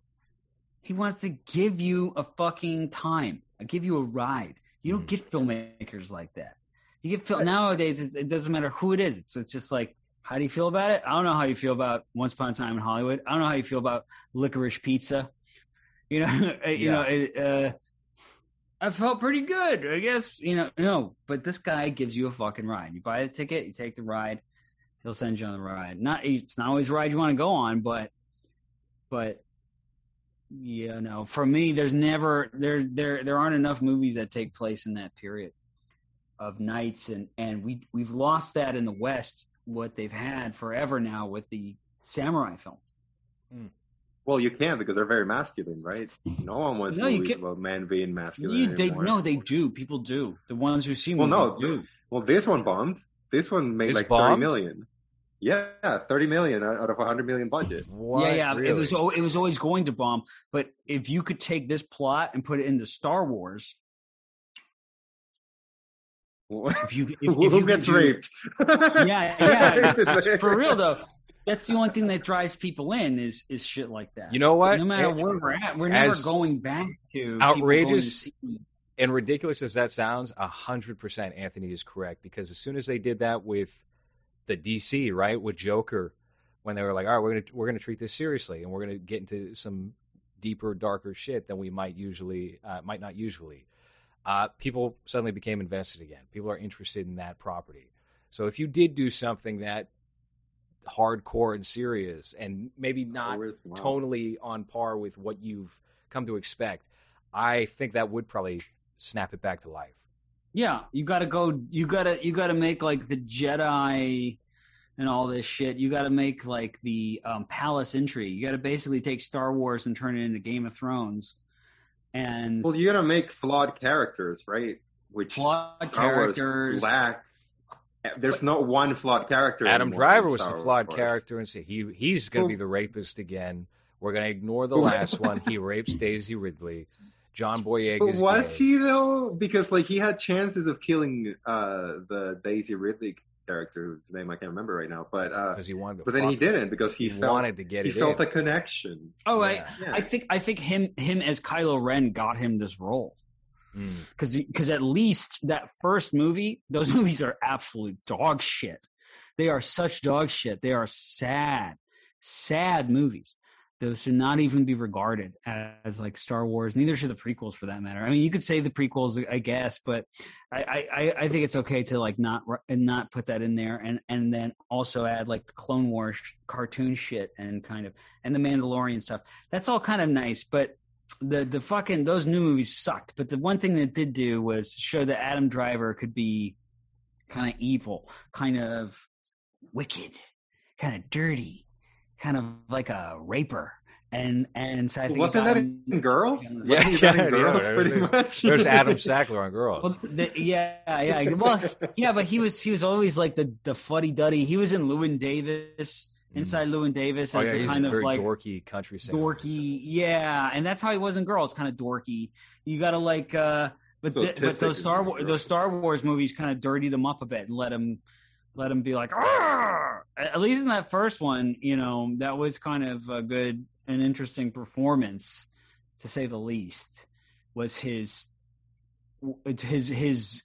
He wants to give you a fucking time, I give you a ride. You don't Mhm. get filmmakers like that. You get film nowadays. It, it doesn't matter who it is. It's it's just like, how do you feel about it? I don't know how you feel about Once Upon a Time in Hollywood. I don't know how you feel about Licorice Pizza. You know, you Yeah. know. It, uh, I felt pretty good, I guess. You know, no, but this guy gives you a fucking ride. You buy the ticket, you take the ride, he'll send you on the ride. Not it's not always a ride you want to go on, but but you know, for me, there's never there there there aren't enough movies that take place in that period of nights, and and we we've lost that in the West. What they've had forever now with the samurai film. Hmm. Well, you can't because they're very masculine, right? No one wants No, you movies about men being masculine You, they anymore. no, they do. People do. The ones who see Well, no, do. Well, this one bombed. This one made This like bombed? thirty million. Yeah, thirty million out out of a hundred million budget. What? Yeah, yeah. It was it was always going to bomb. But if you could take this plot and put it into Star Wars, if you if, if Who you gets do- raped? yeah, yeah. it's- for real though, that's the only thing that drives people in is is shit like that. You know what? No matter And- where we're at, we're never going back to outrageous and ridiculous as that sounds, a hundred percent Anthony is correct because as soon as they did that with the DC, right, with Joker, when they were like, "All right, we're gonna we're gonna treat this seriously, and we're gonna get into some deeper, darker shit than we might usually uh, might not usually," uh, people suddenly became invested again. People are interested in that property. So if you did do something that hardcore and serious, and maybe not Wow. tonally on par with what you've come to expect, I think that would probably snap it back to life. Yeah, you got to go. You got to you got to make like the Jedi and all this shit. You got to make like the um, palace entry. You got to basically take Star Wars and turn it into Game of Thrones. And Well, you gotta make flawed characters, right? Which flawed characters. lack. There's not one flawed character. Adam Driver was the flawed Wars. character, and say he he's going to be the rapist again. We're going to ignore the last one. He rapes Daisy Ridley. John Boyega was gay. he though? Because like he had chances of killing uh the Daisy Ridley character, whose name I can't remember right now. But uh, because he wanted to. but then he didn't because he, He, felt wanted to get he it felt in. a connection. Oh, Yeah. I, Yeah. I think I think him him as Kylo Ren got him this role Mm. because because at least that first movie, those movies are absolute dog shit. They are such dog shit. They are sad, sad movies. Those should not even be regarded as like Star Wars. Neither should the prequels, for that matter. I mean, you could say the prequels, I guess, but I I, I think it's okay to like not and not put that in there, and and then also add like the Clone Wars cartoon shit and kind of and the Mandalorian stuff. That's all kind of nice, but the the fucking those new movies sucked. But the one thing that did do was show that Adam Driver could be kind of evil, kind of wicked, kind of dirty, kind of like a raper. And and so I think it Wasn't got that in Girls? Yeah, yeah, in yeah, Girls, yeah, pretty there's- much. There's Adam Sackler on Girls. Well, the, yeah, yeah. Well, yeah, but he was he was always like the the fuddy duddy. He was in Llewyn Davis, inside Llewyn Davis oh as yeah, the he's kind a of like dorky country singer. dorky. Yeah, and that's how he was in Girls, kind of dorky. You got to like, uh but So th- but those Star Wars those Star Wars movies kind of dirty them up a bit and let him let him be like, "Arr!" at least in that first one, you know, that was kind of a good and interesting performance, to say the least. Was his his his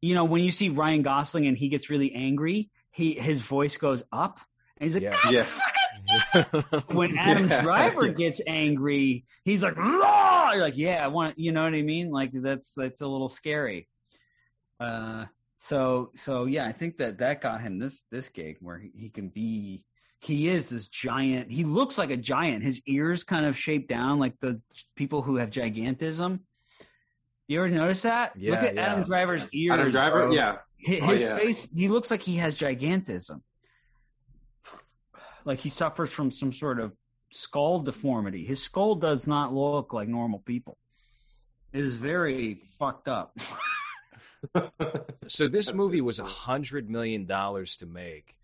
you know when you see Ryan Gosling and he gets really angry, he his voice goes up and he's like, Yeah. "God Yeah. when Adam Yeah. Driver gets angry, he's like, "Rah!" You're like, yeah, I want, you know what I mean? Like that's that's a little scary. Uh, so so yeah, I think that that got him this this gig where he, he can be. He is this giant. He looks like a giant. His ears kind of shaped down like the people who have gigantism. You ever notice that? Yeah, Look at yeah. Adam Driver's ears. Adam Driver, bro. Oh, yeah. His, Oh, yeah. face, he looks like he has gigantism. Like he suffers from some sort of skull deformity. His skull does not look like normal people. It is very fucked up. So this movie was a hundred million dollars to make.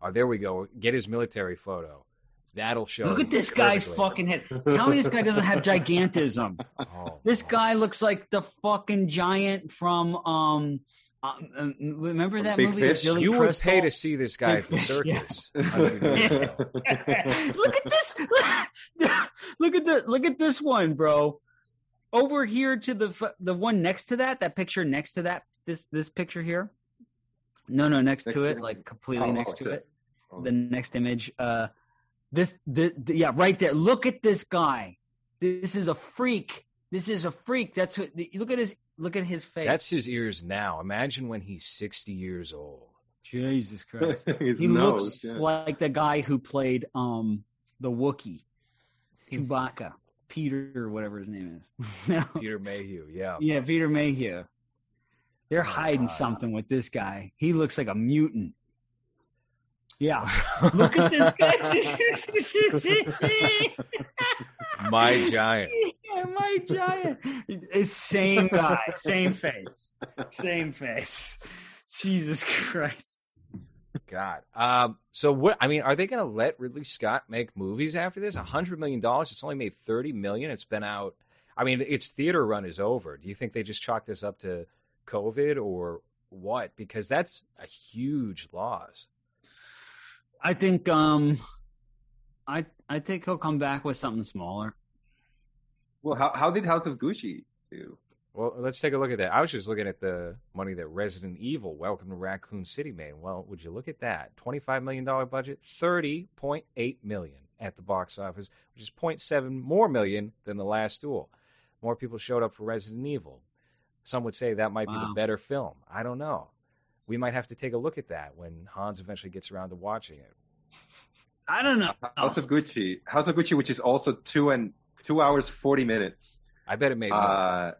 Oh, there we go. Get his military photo. That'll show. Look at this guy's perfectly. fucking head. Tell me this guy doesn't have gigantism. Oh, This guy looks like the fucking giant from um. uh, uh, remember that Big movie Fish? Billy You would Crystal? pay to see this guy at the Yeah. circus. $100 million. look at this look at the look at this one bro over here to the the one next to that that picture next to that this this picture here no no next, Next to to it it? like completely Oh, next to okay. it the next image uh this the, the yeah right there look at this guy this is a freak this is a freak that's what look at his look at his face That's his ears now. Imagine when he's sixty years old. Jesus Christ. He nose, looks yeah. like the guy who played um the Wookiee, Chewbacca, Peter or whatever his name is. No. Peter Mayhew. Yeah. Yeah, Peter Mayhew. They're Oh, hiding something with this guy. He looks like a mutant. Yeah. Look at this guy. My giant. Yeah, my giant. It's same guy, same face, same face. Jesus Christ. God. Um, so what? I mean, are they going to let Ridley Scott make movies after this? A hundred million dollars. It's only made thirty million. It's been out. I mean, its theater run is over. Do you think they just chalk this up to COVID or what? Because that's a huge loss. I think um I I think he'll come back with something smaller. Well, how how did House of Gucci do? Well, let's take a look at that. I was just looking at the money that Resident Evil Welcome to Raccoon City made. Well, would you look at that? $25 million budget, 30.8 million at the box office, which is 0.7 more million than the last duel. More people showed up for Resident Evil. Some would say that might be the better film. I don't know. We might have to take a look at that when Hans eventually gets around to watching it. I don't know. House of Gucci, House of Gucci, which is also two and two hours forty minutes. I bet it made. Uh,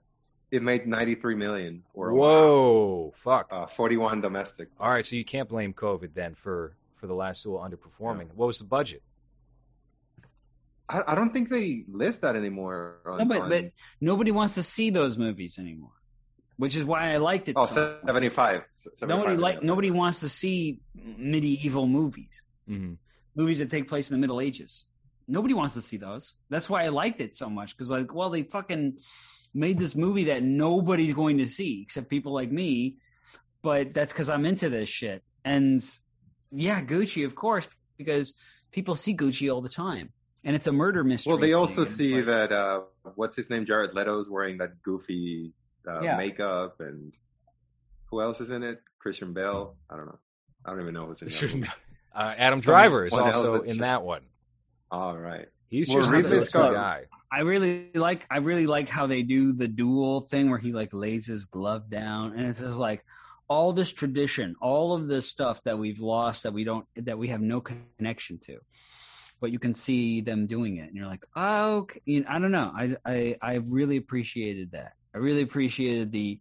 it made ninety three million or Whoa, fuck. uh, forty one domestic. All right, so you can't blame COVID then for for the last duel underperforming. What was the budget? I, I don't think they list that anymore. On, No, but, on- but nobody wants to see those movies anymore, which is why I liked it. oh, so 75. 75 Nobody like nobody wants to see medieval movies, Mm-hmm. movies that take place in the Middle Ages. Nobody wants to see those. That's why I liked it so much because, like, well, they fucking made this movie that nobody's going to see except people like me. But that's because I'm into this shit. And yeah, Gucci, of course, because people see Gucci all the time, and it's a murder mystery. Well, they also thing. see Like, that uh, what's his name, Jared Leto's wearing that goofy uh, Yeah. makeup, and who else is in it? Christian Bale. I don't know. I don't even know who's in it. Uh, Adam Driver is also in just- that one. All right. He's Well, just Ridley the Scott- guy. I really like I really like how they do the duel thing where he like lays his glove down and it's just like all this tradition, all of this stuff that we've lost that we don't that we have no connection to. But you can see them doing it and you're like, "Oh, okay. you know, I don't know. I I I really appreciated that. I really appreciated the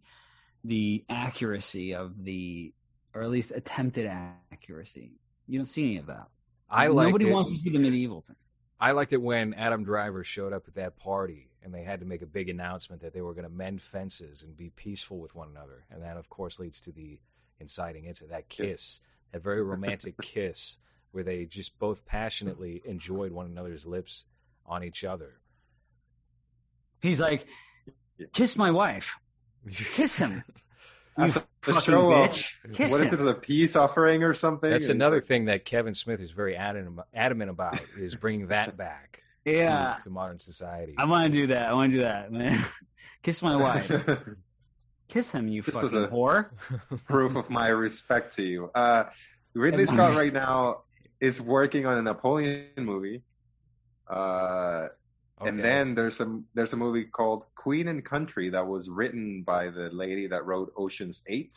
the accuracy of the or at least attempted accuracy. You don't see any of that. I liked Nobody it. wants to see the medieval thing. I liked it when Adam Driver showed up at that party and they had to make a big announcement that they were going to mend fences and be peaceful with one another. And that, of course, leads to the inciting incident, that kiss, that very romantic kiss where they just both passionately enjoyed one another's lips on each other. He's like, "Kiss my wife. Kiss him." You the fucking show off, bitch. Kiss what if him. it's a peace offering or something? That's And another it's thing that Kevin Smith is very adamant adamant about is bringing that back Yeah, to, to modern society. I want to do that. I want to do that, man. Kiss my wife. Kiss him, you This fucking was a- whore. proof of my respect to you. Uh, Ridley Scott right now is working on a Napoleon movie. Uh, And then there's a there's a movie called Queen and Country that was written by the lady that wrote Ocean's Eight.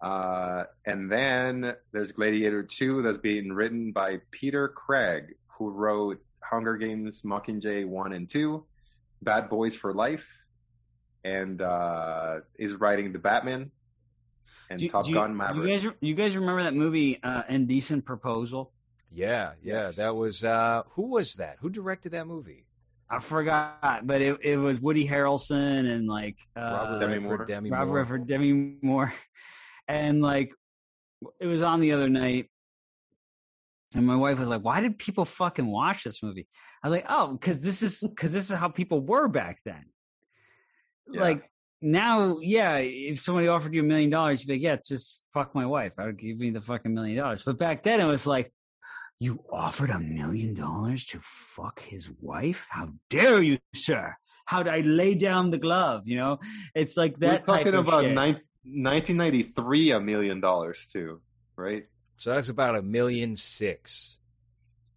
Uh, and then there's Gladiator Two that's being written by Peter Craig, who wrote Hunger Games, Mockingjay One and Two, Bad Boys for Life, and uh, is writing the Batman and you- Top you, Gun you Maverick. guys, you guys remember that movie, uh, Indecent Proposal? Yeah, yeah, Yes. that was uh, who was that? Who directed that movie? I forgot, but it, it was Woody Harrelson and like uh, Robert Demi Redford, Moore. Demi Robert Moore. Redford, Demi Moore, and like it was on the other night, and my wife was like, "Why did people fucking watch this movie?" I was like, "Oh, because this is because this is how people were back then." Yeah. Like now, yeah, if somebody offered you a million dollars, you'd be like, "Yeah, just fuck my wife. I would give me the fucking million dollars." But back then, it was like. You offered a million dollars to fuck his wife? How dare you, sir? How'd I lay down the glove? You know, it's like that. We're type talking of about shit. nine, 1993, a million dollars too, right? So that's about a million six,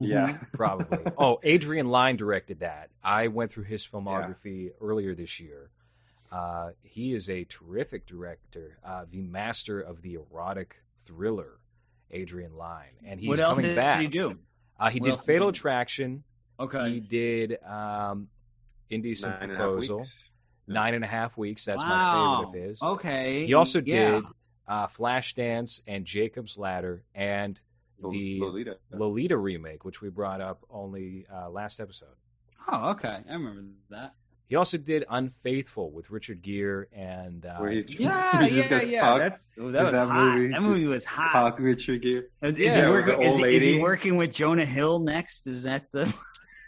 Mm-hmm. Yeah. probably. oh, Adrian Lyne directed that. I went through his filmography earlier this year. Uh, he is a terrific director, uh, the master of the erotic thriller, Adrian Lyne, and he's what else coming did back. he do? Uh, he What did else did Fatal? Attraction. Okay. He did um, Indecent Nine and a half Proposal. weeks. Nine and a half weeks. That's my favorite of his. Okay. He also yeah. did uh, Flashdance and Jacob's Ladder and the Lolita. Lolita remake, which we brought up only uh, last episode. Oh, okay. I remember that. He also did Unfaithful with Richard Gere and uh, Where Yeah, yeah, yeah. fucked That's that was that hot. movie. That movie was hot. Fuck Richard Gere. Is, is Yeah, he with working? Is, is he working with Jonah Hill next? Is that the?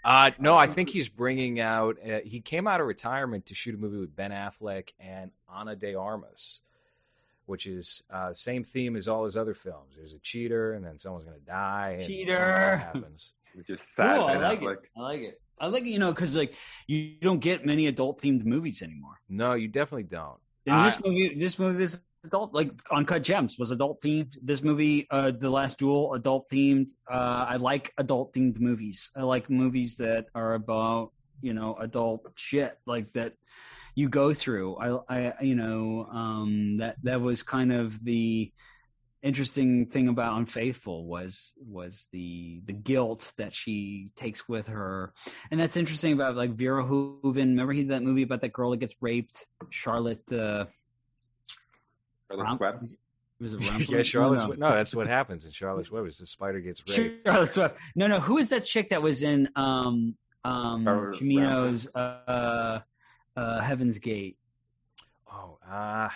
Uh, no, I think he's bringing out. Uh, he came out of retirement to shoot a movie with Ben Affleck and Ana de Armas, which is uh, same theme as all his other films. There's a cheater, and then someone's going to die. And something Cheater. happens. It's just Cool, sad. I Ben like Affleck. it. I like it. I like it. You know, because like you don't get many adult themed movies anymore. No, you definitely don't. And this movie, this movie is adult. Like Uncut Gems was adult themed. This movie, uh, The Last Duel, adult themed. Uh, I like adult themed movies. I like movies that are about you know adult shit like that you go through. I, I, you know, um, that that was kind of the interesting thing about Unfaithful was was the the guilt that she takes with her, and that's interesting about like Verhoeven. Remember he did that movie about that girl that gets raped, Charlotte. Uh, Charlotte was it Rampling? yeah, Charlotte's No, Web. No, that's what happens in Charlotte's Web. Is the spider gets raped. Charlotte Swift. No, no. Who is that chick that was in um um Cimino's uh, uh Heaven's Gate? Oh, ah. damn,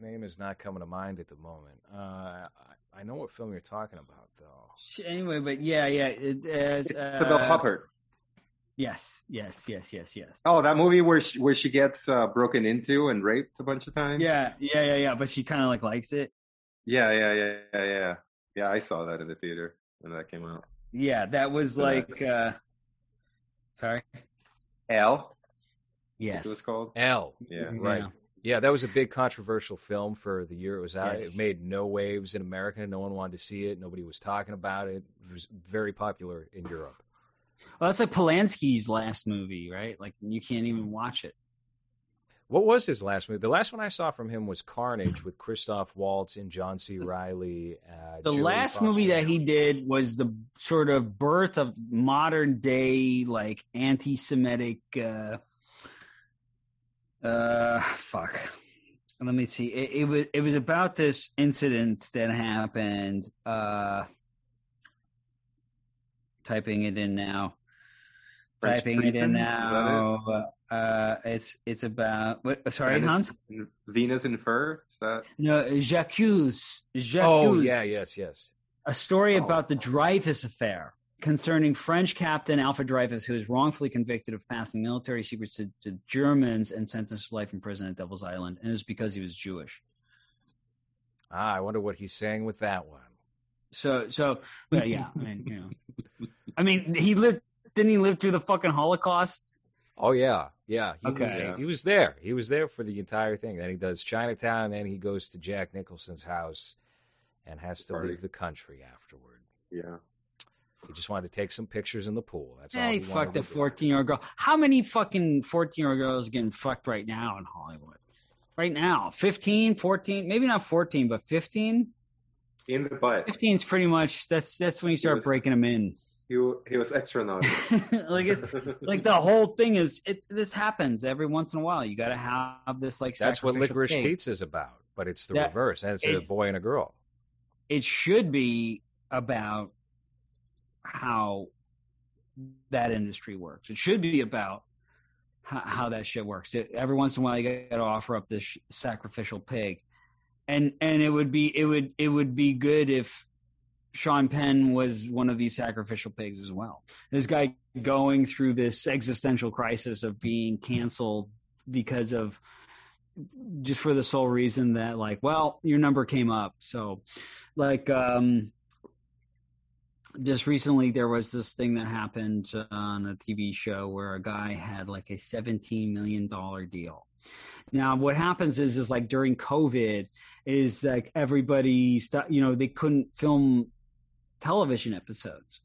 name is not coming to mind at the moment. Uh, I, I know what film you're talking about, though. Anyway, but yeah, yeah. it is. as, Isabelle uh, Huppert. Yes, yes, yes, yes, yes. Oh, that movie where she, where she gets uh, broken into and raped a bunch of times. Yeah, yeah, yeah, yeah. But she kind of like likes it. yeah, yeah, yeah, yeah, yeah. Yeah, I saw that in the theater when that came out. Yeah, that was So like. uh Sorry. Elle. Yes. It was called. Elle. Yeah. Right. Yeah. That was a big controversial film for the year it was out. Yes. It made no waves in America. No one wanted to see it. Nobody was talking about it. It was very popular in Europe. Well, that's like Polanski's last movie, right? Like you can't even watch it. What was his last movie? The last one I saw from him was Carnage with Christoph Waltz and John C. Reilly. Uh, The Jodie last Foster. movie that he did was the sort of birth of modern day like anti-Semitic. Uh, uh, fuck. Let me see. It, it was it was about this incident that happened. Uh, typing it in now. French typing it in Priest? Is that now. Uh, it's it's about. What, sorry, Venus- Hans. Venus and Fur. Is that? No, Jacques. Jacques. Oh yeah, yes, yes. a story Oh. about the Dreyfus affair concerning French captain Alfred Dreyfus, who was wrongfully convicted of passing military secrets to, to Germans and sentenced to life in prison at Devil's Island, and it was because he was Jewish. Ah, I wonder what he's saying with that one. So, so yeah, yeah. I mean, you know, I mean, he lived. Didn't he live through the fucking Holocaust? Oh yeah, yeah. He Okay. was, Yeah. he was there. He was there for the entire thing. Then he does Chinatown, and then he goes to Jack Nicholson's house, and has to Party. leave the country afterward. Yeah. He just wanted to take some pictures in the pool. That's all Yeah, he he fucked a fourteen-year-old girl. How many fucking fourteen-year-old girls are getting fucked right now in Hollywood? Right now, 15, 14, maybe not fourteen, but fifteen. In the butt. 15 is pretty much that's that's when you start was- breaking them in. He, he was extra naughty. like it's like the whole thing is it this happens every once in a while. You got to have this like That's what licorice pig. pizza is about, but it's the That- reverse, and it's a boy and a girl. It should be about how that industry works. It should be about how, how that shit works. It, every once in a while, you got to offer up this sh- sacrificial pig, and and it would be it would it would be good if Sean Penn was one of these sacrificial pigs as well. This guy going through this existential crisis of being canceled because of just for the sole reason that like, well, your number came up. So like um just recently there was this thing that happened on a TV show where a guy had like a 17 million dollar deal. Now, what happens is, is like during COVID, is like everybody, you know, they couldn't film television episodes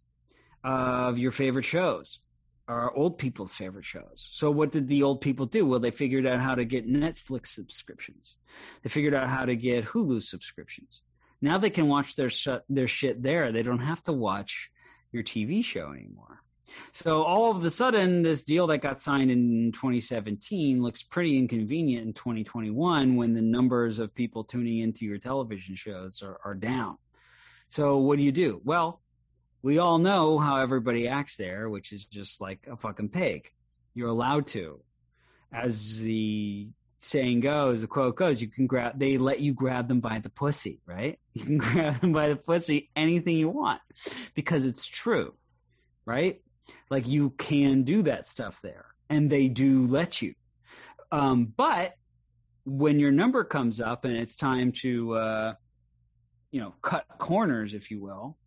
of your favorite shows. or old people's favorite shows. So what did the old people do? Well, they figured out how to get Netflix subscriptions. They figured out how to get Hulu subscriptions. Now they can watch their sh- their shit there. They don't have to watch your TV show anymore. So all of a sudden, this deal that got signed in 2017 looks pretty inconvenient in 2021 when the numbers of people tuning into your television shows are, are down. So what do you do? Well, we all know how everybody acts there, which is just like a fucking pig. You're allowed to. As the saying goes, the quote goes, you can grab they let you grab them by the pussy, right? You can grab them by the pussy anything you want because it's true. Right? Like you can do that stuff there. And they do let you. Um, but when your number comes up and it's time to uh, you know, cut corners, if you will,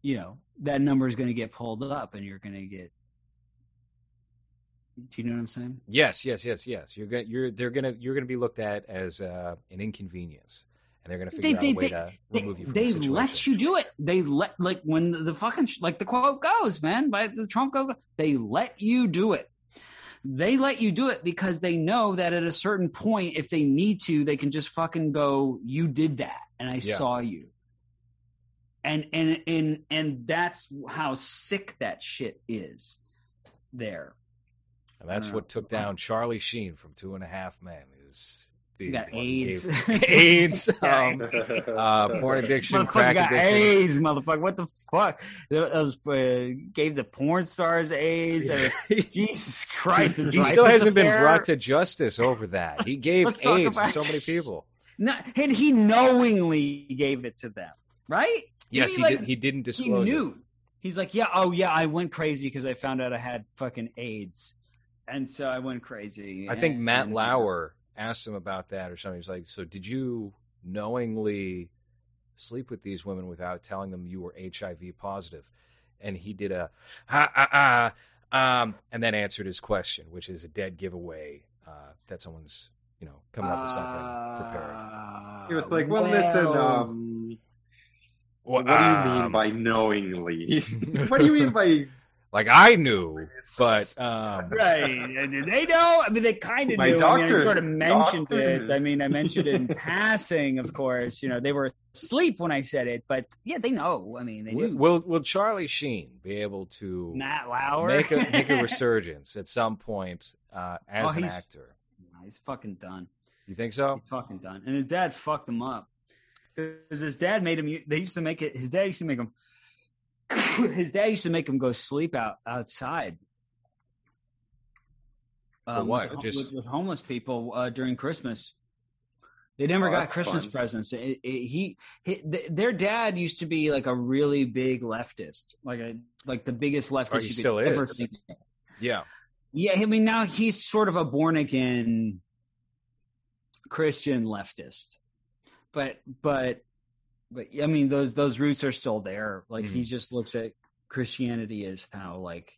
you know, that number is going to get pulled up and you're going to get. Do you know what I'm saying? Yes, yes, yes, yes. You're gonna, You're. They're gonna. You're gonna be looked at as uh, an inconvenience, and they're gonna figure They- out a way they- to They, remove you from they the let you do it. They let like when the, the fucking like the quote goes, man, by the Trump go. They let you do it. They let you do it because they know that at a certain point, if they need to, they can just fucking go, "You did that, and I Yeah. saw you." And and and and that's how sick that shit is. There, And that's Uh, what took down Charlie Sheen from Two and a Half Men. Is the got AIDS. AIDS, Yeah. um, uh, porn addiction, crack got addiction. AIDS, motherfucker. What the fuck? Those uh, gave the porn stars AIDS. Or, Jesus Christ! he still hasn't been brought to justice over that. He gave AIDS to so many people. And he knowingly gave it to them, right? Yes, he like, did. He didn't He disclose it. knew. He's like, yeah, oh yeah, I went crazy because I found out I had fucking AIDS, and so I went crazy. I think Matt and- Lauer asked him about that or something. He's like, "So did you knowingly sleep with these women without telling them you were HIV positive?" And he did a ah ah ah, um, and then answered his question, which is a dead giveaway uh, that someone's you know coming up with something prepared. Uh, He was like, well, listen, well, um, what do you mean Um, by knowingly? what do you mean by like I knew, but um, right? And they know. I mean, they kind of My knew. I, mean, I sort of mentioned doctor- it. I mean, I mentioned it in passing, of course. You know, they were asleep when I said it, but yeah, they know. I mean, they will, will will Charlie Sheen be able to Matt Lauer make a make a resurgence at some point uh, as Oh, an he's- actor? He's fucking done. You think so? He's fucking done. And his dad fucked him up because his dad made him. They used to make it. His dad used to make him. his dad used to make him go sleep out outside. For what? With, Just- with, with homeless people uh, during Christmas. They never Oh, got Christmas fun. presents. It, it, he, he th- their dad used to be like a really big leftist, like a like the biggest leftist Or he you could still ever is. think of. Yeah. Yeah, I mean now he's sort of a born again Christian leftist. But but but I mean those those roots are still there. Like he Mhm. just looks at Christianity as how like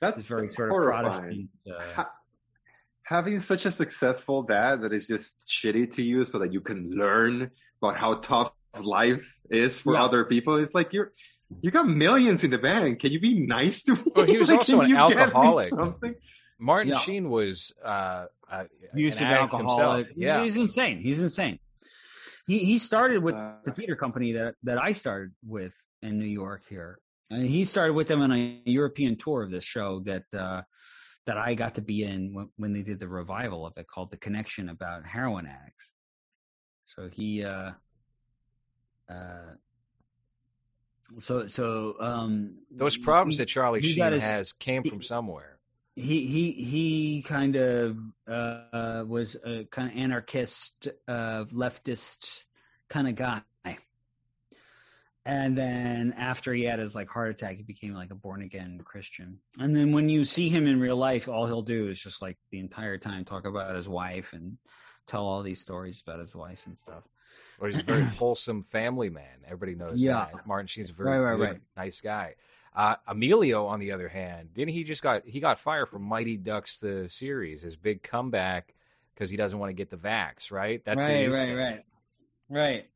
that's very that's sort of. Protestant. Uh, Ha- having such a successful dad that is just shitty to you so that you can learn about how tough life is for Yeah. other people. It's like you're you got millions in the bank. Can you be nice to me? Well, he was Like, also an you get me alcoholic. Something? Martin Yeah. Sheen was uh, uh, used an to be addict alcoholic. himself. Yeah. He's insane. He's insane. He he started with Uh, the theater company that that I started with in New York here. And he started with them on a European tour of this show that uh, that I got to be in when, when they did the revival of it called The Connection about heroin addicts. So he uh uh so so um Those problems he- that Charlie Sheen has came he- from somewhere. He he he kind of uh, was a kind of anarchist, uh, leftist kind of guy. And then after he had his like heart attack, he became like a born again Christian. And then when you see him in real life, all he'll do is just like the entire time talk about his wife and tell all these stories about his wife and stuff. Or he's a very wholesome family man. Everybody knows Yeah. that. Martin Sheen's a very Right, right, good, right. nice guy. Uh, Emilio, on the other hand, didn't he just got he got fired from Mighty Ducks the series, his big comeback because he doesn't want to get the vax, right? That's right, right, thing. right, right.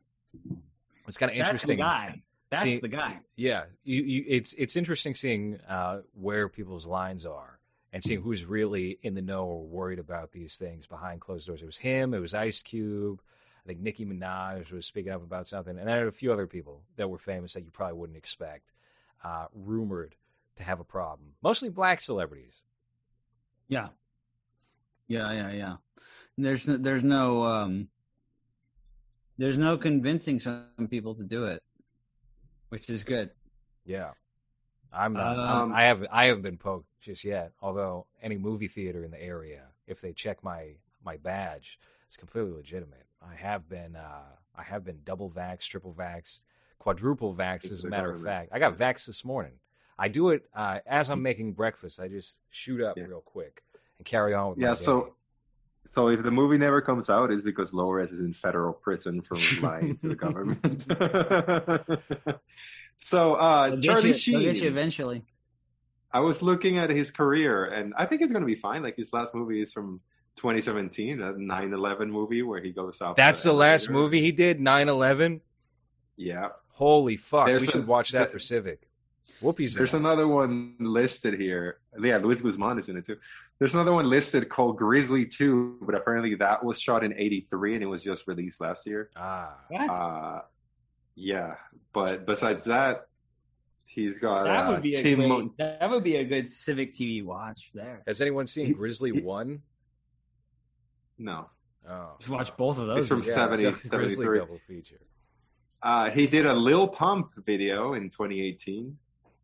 It's kind of That's the interesting. guy. That's the guy. Yeah, you, you, it's it's interesting seeing uh, where people's lines are and seeing who's really in the know or worried about these things behind closed doors. It was him. It was Ice Cube. I think Nicki Minaj was speaking up about something, and I had a few other people that were famous that you probably wouldn't expect, uh, rumored to have a problem. Mostly black celebrities. Yeah. Yeah, yeah, yeah. There's no, there's no um there's no convincing some people to do it, which is good. Yeah, I'm not. Um, I'm, I haven't. I haven't been poked just yet. Although any movie theater in the area, if they check my my badge, it's completely legitimate. I have been. Uh, I have been double vax, triple vax, quadruple vax. It's As a the matter of fact, I got vax this morning. I do it uh, as I'm making breakfast. I just shoot up Yeah. real quick and carry on with my Yeah, day. so so if the movie never comes out, it's because Lores is in federal prison for lying to the government. so uh, They'll get Charlie you, Sheen, they'll get you eventually. I was looking at his career, and I think he's going to be fine. Like his last movie is from 2017, a 9/11 movie where he goes off. that's the the last movie he did. 9/11. Yeah, Holy fuck! There's we a- should watch that there- for Civic. Whoopi's in There's it. another one listed here. Yeah, Luis Guzman is in it too. There's another one listed called Grizzly 2, but apparently that was shot in 83 and it was just released last year. Ah, What? Uh, yeah, but besides that, he's got that uh, would be a Tim great, Mon- that would be a good civic TV watch there. has anyone seen He- Grizzly he- One? No, Oh, Just watch both of those. It's from yeah, 70, def- Grizzly 73. double feature. Uh, he did a Lil Pump video in 2018.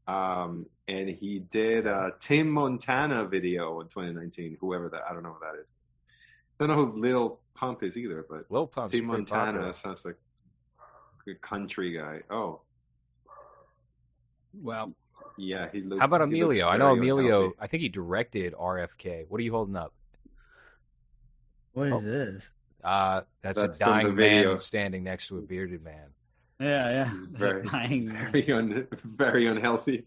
Um, and he did a Tim Montana video in 2019. Whoever that, I don't know who that is. I don't know who Lil Pump is either, but Lil Pump's Tim Montana popular. sounds like a country guy. Oh, Well, yeah, he looks. How about he Emilio? I know very Emilio. unhealthy. I think he directed RFK. What are you holding up? what is Oh. this? Uh, that's, That's a dying man standing next to a bearded man. Yeah, yeah. Very- Dying. Very un, very unhealthy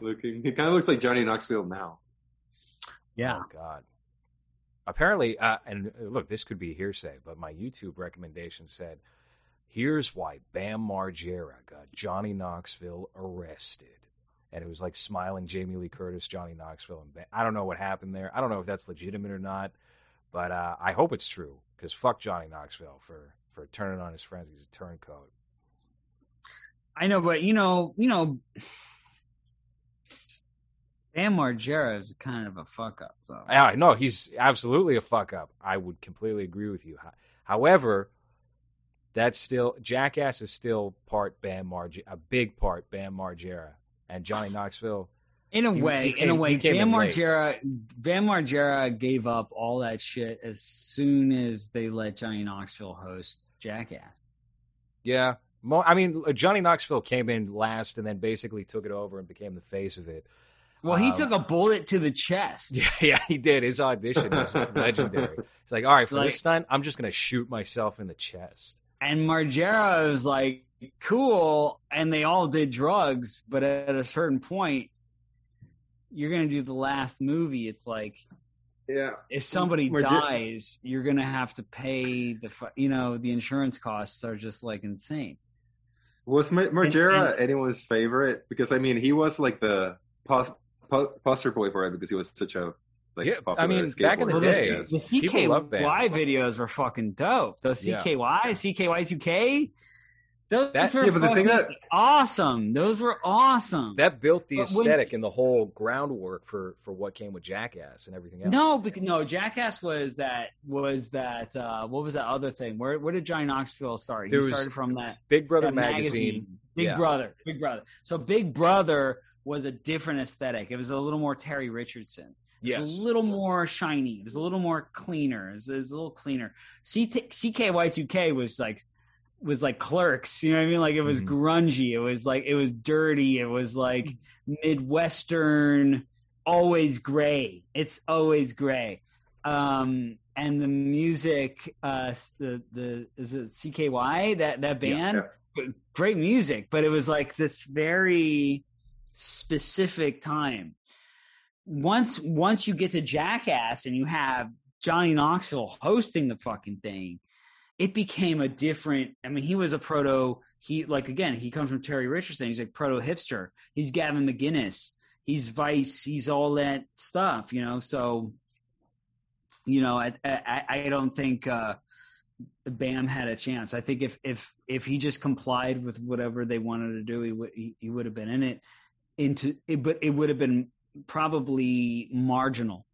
looking. He kind of looks like Johnny Knoxville now. yeah. Oh God. Apparently, uh, and uh, look, this could be hearsay, but my YouTube recommendation said, "Here's why Bam Margera got Johnny Knoxville arrested." And it was like smiling Jamie Lee Curtis, Johnny Knoxville, and Bam. I don't know what happened there. I don't know if that's legitimate or not, but uh, I hope it's true because fuck Johnny Knoxville for for turning on his friends. He's a turncoat. I know, but you know, you know, Bam Margera is kind of a fuck up, though. Yeah, no, he's absolutely a fuck up. I would completely agree with you. However, that's still Jackass is still part Bam Margera, a big part Bam Margera, and Johnny Knoxville. In a He- way, he in a way, came Bam. Margera, Bam Margera gave up all that shit as soon as they let Johnny Knoxville host Jackass. Yeah, Mo- I mean uh, Johnny Knoxville came in last and then basically took it over and became the face of it. Well, he Um, took a bullet to the chest. Yeah, yeah, he did. His audition was legendary. It's like, all right, for Like- this stunt, I'm just gonna shoot myself in the chest. And Margera was like, cool. And they all did drugs. But at a certain point, you're going to do the last movie. It's like, Yeah, if somebody Marge- dies, you're going to have to pay the, you know, the insurance costs are just like insane. Was Ma- Margera and- anyone's favorite? Because I mean, he was like the pos- po- poster boy for it because he was such a like. Yeah, I popular mean, back in the day, the, the people. CKY videos were fucking dope. Those Yeah. CKY, CKY2K, those That- were Yeah, but the thing fucking awesome. Those were awesome. That built the But when- aesthetic and the whole groundwork for for what came with Jackass and everything else. No, because, no, Jackass was that was that uh what was that other thing? Where where did Johnny Knoxville start? He There was started from that, Big Brother that magazine. Big Yeah. Brother. Big Brother. So Big Brother was a different aesthetic. It was a little more Terry Richardson. It was Yes. a little more shiny. It was a little more cleaner. It was, it was a little cleaner. CKY2K was like was like clerks, you know what I mean? Like it was Mhm. grungy. It was like it was dirty. It was like midwestern, always gray. It's always gray. Um and the music uh the the is it CKY that that band Yeah. great music, but it was like this very specific time. Once once you get to Jackass and you have Johnny Knoxville hosting the fucking thing, it became a different. I mean, he was a proto. He like again, he comes from Terry Richardson. He's like proto hipster. He's Gavin McInnes. He's Vice. He's all that stuff. You know, so you know, I I, I don't think. uh Bam had a chance. I think if if if he just complied with whatever they wanted to do, he would he, he would have been in it. Into it, but it would have been probably marginal.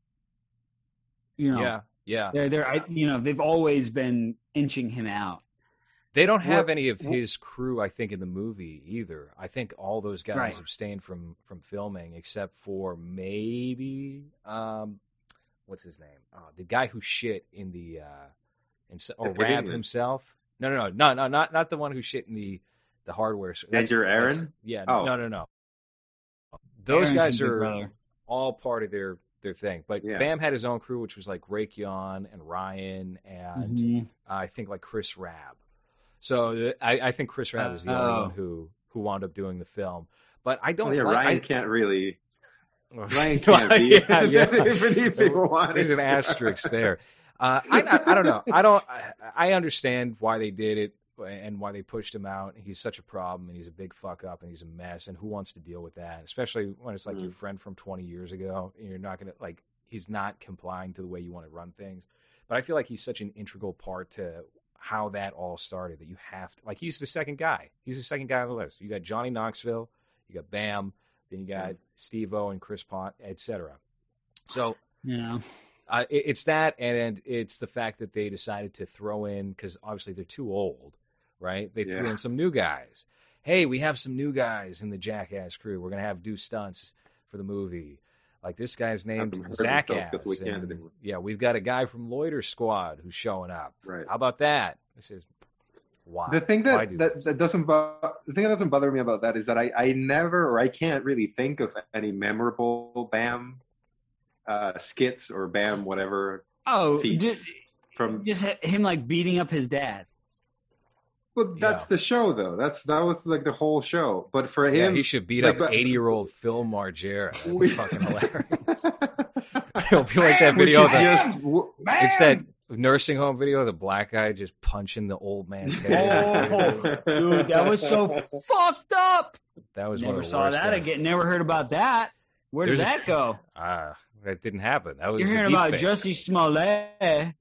You know, yeah, yeah. they're they're I, you know they've always been inching him out. They don't have What- any of what- his crew, I think, in the movie either. I think all those guys Right. abstained from from filming, except for maybe um, what's his name? Uh, the guy who shit in the uh, in, or Ed Raab himself. No, no, no, no, no, not not the one who shit in the the hardware. store. That's- Andrew that's- Aaron? Yeah, Oh. no, no, no. Those Aaron's guys are all part of their their thing. But Yeah. Bam had his own crew, which was like Rake Yohn and Ryan and Mhm. I think like Chris Raab. So uh, I, I think Chris Raab is the Oh. only one who who wound up doing the film. But I don't. Oh, yeah, like, Ryan I, can't really. Ryan can't be. yeah, yeah. if he wanted. There's an asterisk there. Uh, I, I I don't know. I don't. I, I understand why they did it and why they pushed him out. He's such a problem and he's a big fuck up and he's a mess. And who wants to deal with that? Especially when it's like Mm. your friend from 20 years ago. And you're not gonna like. He's not complying to the way you want to run things. But I feel like he's such an integral part to how that all started that you have to like he's the second guy. He's the second guy on the list. You got Johnny Knoxville, you got Bam, then you got Steve O and Chris Pont, etc. So Yeah. uh, it, it's that, and it's the fact that they decided to throw in because obviously they're too old, right? They threw Yeah. in some new guys. Hey, we have some new guys in the Jackass crew. We're gonna have do stunts for the movie. Like this guy's named them hurt Zach themselves 'cause we Ass. and. Yeah, we've got a guy from Loiter Squad who's showing up. Right. How about that? This is why. The thing that that, this? that doesn't bo- the thing that doesn't bother me about that is that I, I never or I can't really think of any memorable Bam uh, skits or Bam whatever Oh, just, from. just him like beating up his dad. But that's Yeah. the show though. That's that was like the whole show. But for yeah, him, he should beat like, up eighty-year-old Phil Margera. That'd be we- fucking hilarious. It'll be like that video. that- just w- It's that nursing home video of the black guy just punching the old man's head. Oh, dude, that was so fucked up. that was one Never of the saw worst that things. again. Never heard about that. Where did There's a- that go? Ah, that didn't happen. That was You're hearing about fake. Jussie Smollett,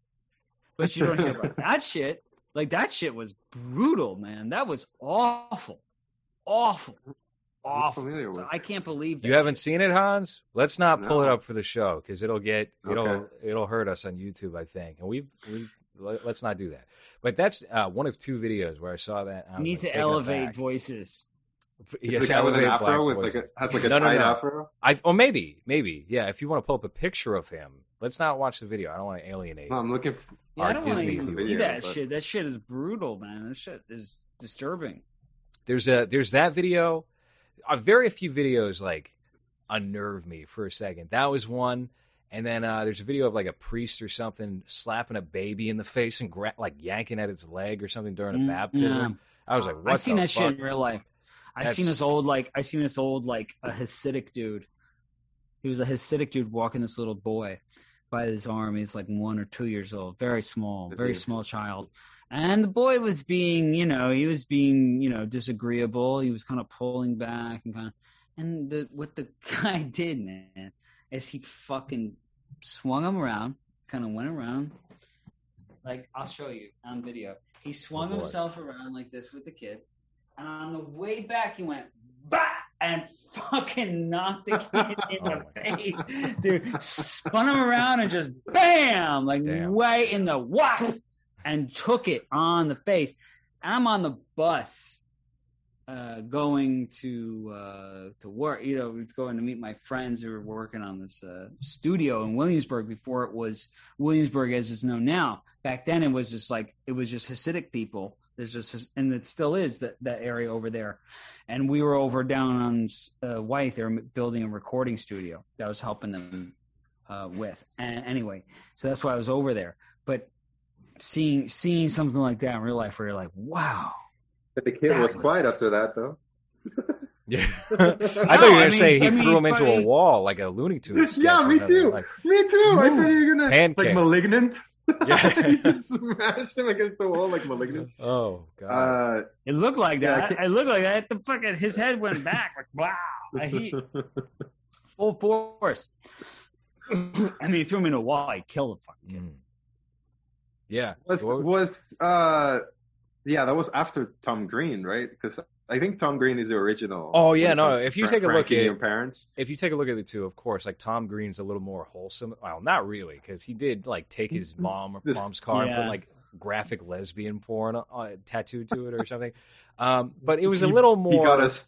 but you don't hear about that shit. Like that shit was brutal, man. That was awful, awful, awful. familiar I can't believe that You haven't shit. seen it, Hans? Let's not pull it up for the show because it'll get it'll Okay. it'll hurt us on YouTube, I think. And we we let's not do that. But that's uh, one of two videos where I saw that. I need like, to elevate voices. voice. Yes, the guy with an elevate black afro with voices. like a has like a No, no, tight no. afro. I oh maybe maybe yeah. If you want to pull up a picture of him, let's not watch the video. I don't want to alienate. No, I'm looking. Yeah, I don't want to even see Video, that but- shit. That shit is brutal, man. That shit is disturbing. There's a there's that video. Uh, very few videos like unnerve me for a second. That was one. And then uh, there's a video of like a priest or something slapping a baby in the face and gra- like yanking at its leg or something during a Mm, baptism. yeah. I was like, what I seen the that shit in real life. I That's- seen this old like I've seen this old like a Hasidic dude. He was a Hasidic dude walking this little boy by his arm. He was like one or two years old, very small, very small child. And the boy was being, you know, he was being, you know, disagreeable. He was kind of pulling back and kind of, and the what the guy did, man, is he fucking swung him around, kind of went around. Like I'll show you on video. He swung Oh, himself around like this with the kid, and on the way back he went bah and fucking knocked the kid in Oh, the face, dude. Spun him around and just bam, like Damn. way in the whack, and took it on the face. I'm on the bus uh, going to uh, to work. You know, was going to meet my friends who were working on this uh, studio in Williamsburg before it was Williamsburg as it's known now. Back then, it was just like it was just Hasidic people. There's just and it still is that that area over there. And we were over down on uh, White. They were building a recording studio that I was helping them uh, with. And anyway, so that's why I was over there. But seeing seeing something like that in real life, where you're like, wow. But the kid was was- quiet after that though. Yeah. I No, thought you were going I to say he I threw him into a wall like a Looney Tunes. yeah, me too. Like, Me too. I thought you were gonna Pancake. like malignant. Yeah. he just smashed him against the wall like malignant. Oh god. Uh, It looked like that. can't- it looked like that. The fucking his head went back. Like wow, he full force. I mean, he threw him in a wall. He killed the fucking kid. Mm. Yeah. was was uh, yeah, that was after Tom Green, right? Because I think Tom Green is the original. Oh, yeah, no, if you take a look at- your parents, if you take a look at the two, of course, like Tom Green's a little more wholesome. Well, not really, because he did like take his mom This- mom's car and put like graphic lesbian porn uh, tattooed to it or something. Um, but it was a He- little he more. got a s-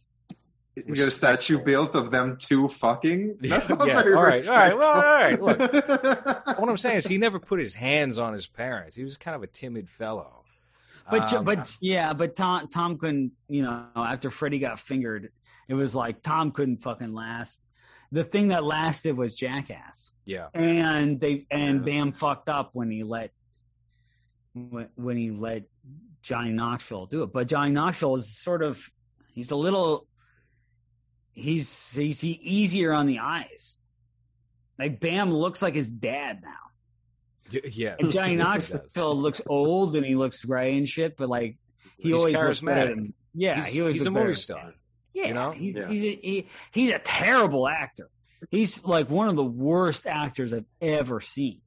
he got a statue built of them two fucking. That's not Yeah, very all right, all right, well, all right, respectful. what I'm saying is he never put his hands on his parents. He was kind of a timid fellow. But Um, but yeah, but Tom Tom couldn't. You know, after Freddy got fingered, it was like Tom couldn't fucking last. The thing that lasted was Jackass, yeah, and they and Bam fucked up when he let when, when he let Johnny Knoxville do it. But Johnny Knoxville is sort of he's a little he's he's easier on the eyes. Like Bam looks like his dad now. Y- yeah. And Johnny Yes, he does. Knoxville looks old and he looks gray and shit, but like he He's always looks better charismatic. than- yeah, he's, he always he's a movie star. Yeah, you know? he's Yeah. he's a, he, he's a terrible actor. He's like one of the worst actors I've ever seen.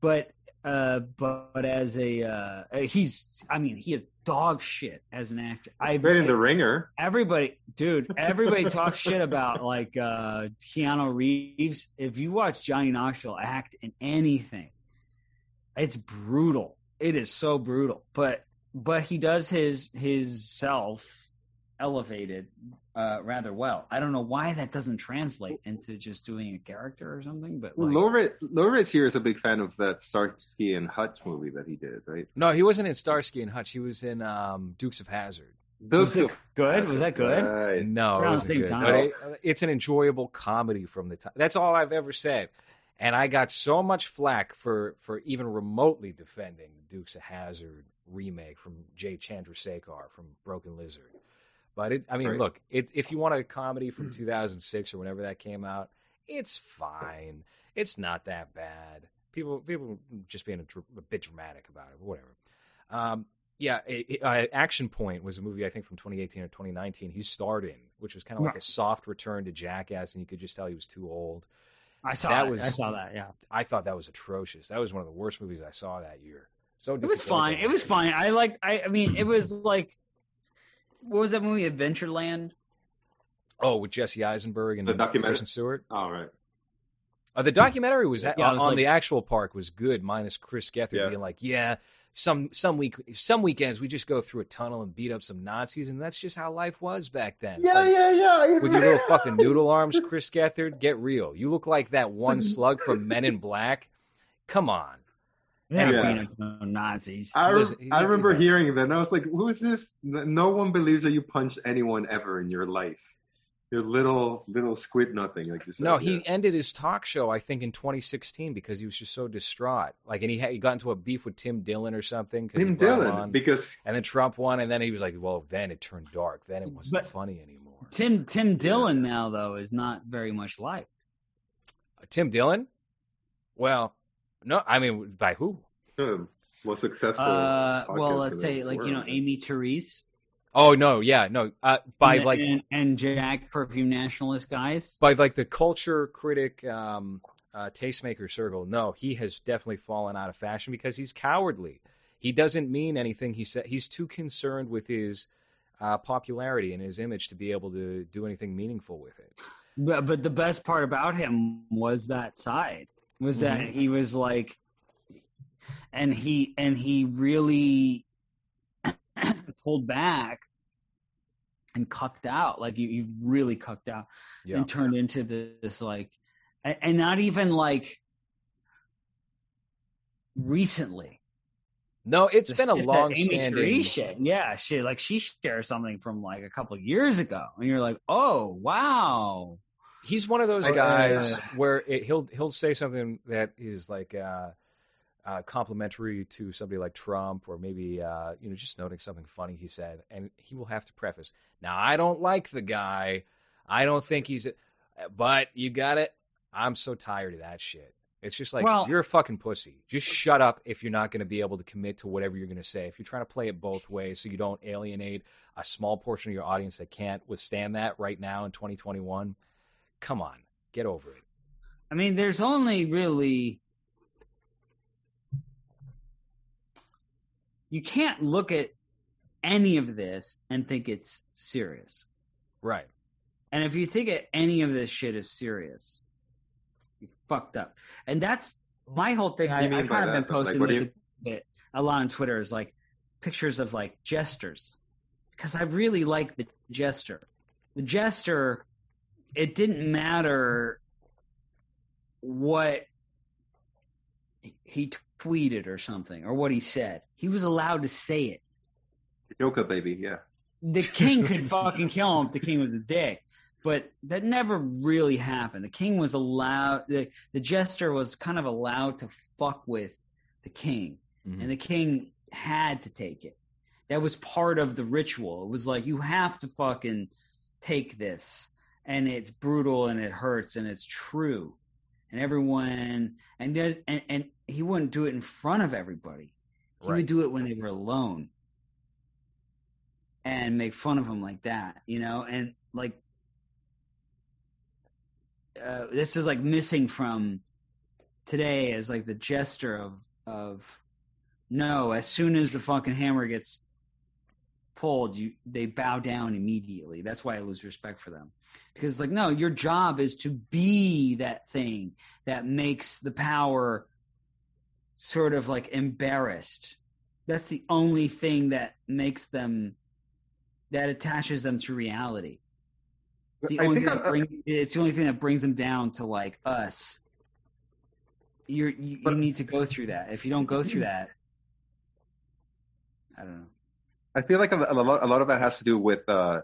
But uh, but as a uh, he's I mean he is dog shit as an actor. I Right in the ringer. everybody dude everybody talks shit about like uh keanu reeves if you watch johnny knoxville act in anything it's brutal it is so brutal but but he does his his self elevated uh rather well i don't know why that doesn't translate into just doing a character or something but like, Loris, Loris here is a big fan of that Starsky and Hutch movie that he did, right? No, he wasn't in Starsky and Hutch. He was in um, Dukes of Hazzard. was it good was that good Right. No, it Around the wasn't same good. time. But it- it's an enjoyable comedy from the time. That's all I've ever said. And I got so much flack for for even remotely defending the Dukes of Hazzard remake from Jay Chandrasekhar from Broken Lizard. But it, I mean, Right. look, it, if you want a comedy from 2006 or whenever that came out, it's fine. It's not that bad. People people just being a, a bit dramatic about it, but whatever. Um, yeah, it, it- uh, Action Point was a movie I think from 2018 or 2019. He starred in, which was kind of like a soft return to Jackass, and you could just tell he was too old. I saw that that was- i saw that yeah I thought that was atrocious. That was one of the worst movies I saw that year. So It was fine. It was fine. I like. I. I mean, it was like, what was that movie? Adventureland. Oh, with Jesse Eisenberg and The documentary? Kristen Stewart. All right. Uh, the documentary was Yeah, on, was on like- the actual park was good, minus Chris Gethard Yeah. being like, "Yeah, some some week some weekends we just go through a tunnel and beat up some Nazis, and that's just how life was back then." It's like, yeah, yeah. with your little fucking noodle arms, Chris Gethard, get real. You look like that one mm-hmm. slug from Men in Black. Come on. Yeah, Yeah. being Nazis. I, re- was- I remember hearing that, and I was like, "Who is this? No one believes that you punched anyone ever in your life. You're little, little squid nothing, like you said." No, he yeah. ended his talk show, I think, in 2016 because he was just so distraught. Like, and he had, he got into a beef with Tim Dillon or something. Tim Dillon on. because and then Trump won, and then he was like, "Well, then it turned dark. Then it wasn't But- funny anymore." Tim Tim Dillon now though is not very much liked. Tim Dillon? Well, no, I mean, by who? most successful. Uh, well, let's say the like you know. Amy Therese Oh no, yeah, no, uh, by and, like and, and Jack Perfume Nationalist guys. by like the culture critic, um, uh, tastemaker circle. No, he has definitely fallen out of fashion because he's cowardly. He doesn't mean anything he said. He's too concerned with his uh, popularity and his image to be able to do anything meaningful with it. But but the best part about him was that side was that Mm-hmm. he was like, and he and he really pulled back and cucked out. Like he, he really cucked out Yeah, and turned into this like, and, and not even like recently. no, it's The been a long Amy standing. Shit. Yeah, she Like she shared something from like a couple of years ago, and you're like, oh wow. he's one of those guys uh, where it, he'll he'll say something that is like uh, uh, complimentary to somebody like Trump, or maybe uh, you know just noting something funny he said, and he will have to preface. Now, I don't like the guy. I don't think he's, a, but you got it. I'm so tired of that shit. It's just like Well- you're a fucking pussy. Just shut up if you're not going to be able to commit to whatever you're going to say. If you're trying to play it both ways so you don't alienate a small portion of your audience that can't withstand that right now in 2021, come on, get over it. I mean, there's only really. You can't look at any of this and think it's serious. Right. And if you think that any of this shit is serious, you fucked up. And that's my whole thing. I, I've kind of been? Like, posting what this you- a, bit, a lot on Twitter is like pictures of like jesters because I really like the jester. The jester, it didn't matter what he tweeted or something or what he said. He was allowed to say it Joker baby, yeah. the king could fucking kill him if the king was a dick. But that never really happened. The king was allowed the, the jester was kind of allowed to fuck with the king. Mhm. And the king had to take it. That was part of the ritual. It was like you have to fucking take this. And it's brutal and it hurts and it's true. And everyone and there's and, and he wouldn't do it in front of everybody. He Right. would do it when they were alone and make fun of him like that, you know? And like, uh, this is like missing from today as like the gesture of, of no, as soon as the fucking hammer gets pulled, you, they bow down immediately. That's why I lose respect for them. Because like, no, your job is to be that thing that makes the power sort of like embarrassed. That's the only thing that makes them that attaches them to reality. It's the I only thing that I- bring, it's the only thing that brings them down to like us. You're, you you need to go through that. If you don't go through that, I don't know. I feel like a, a lot, a lot of that has to do with uh,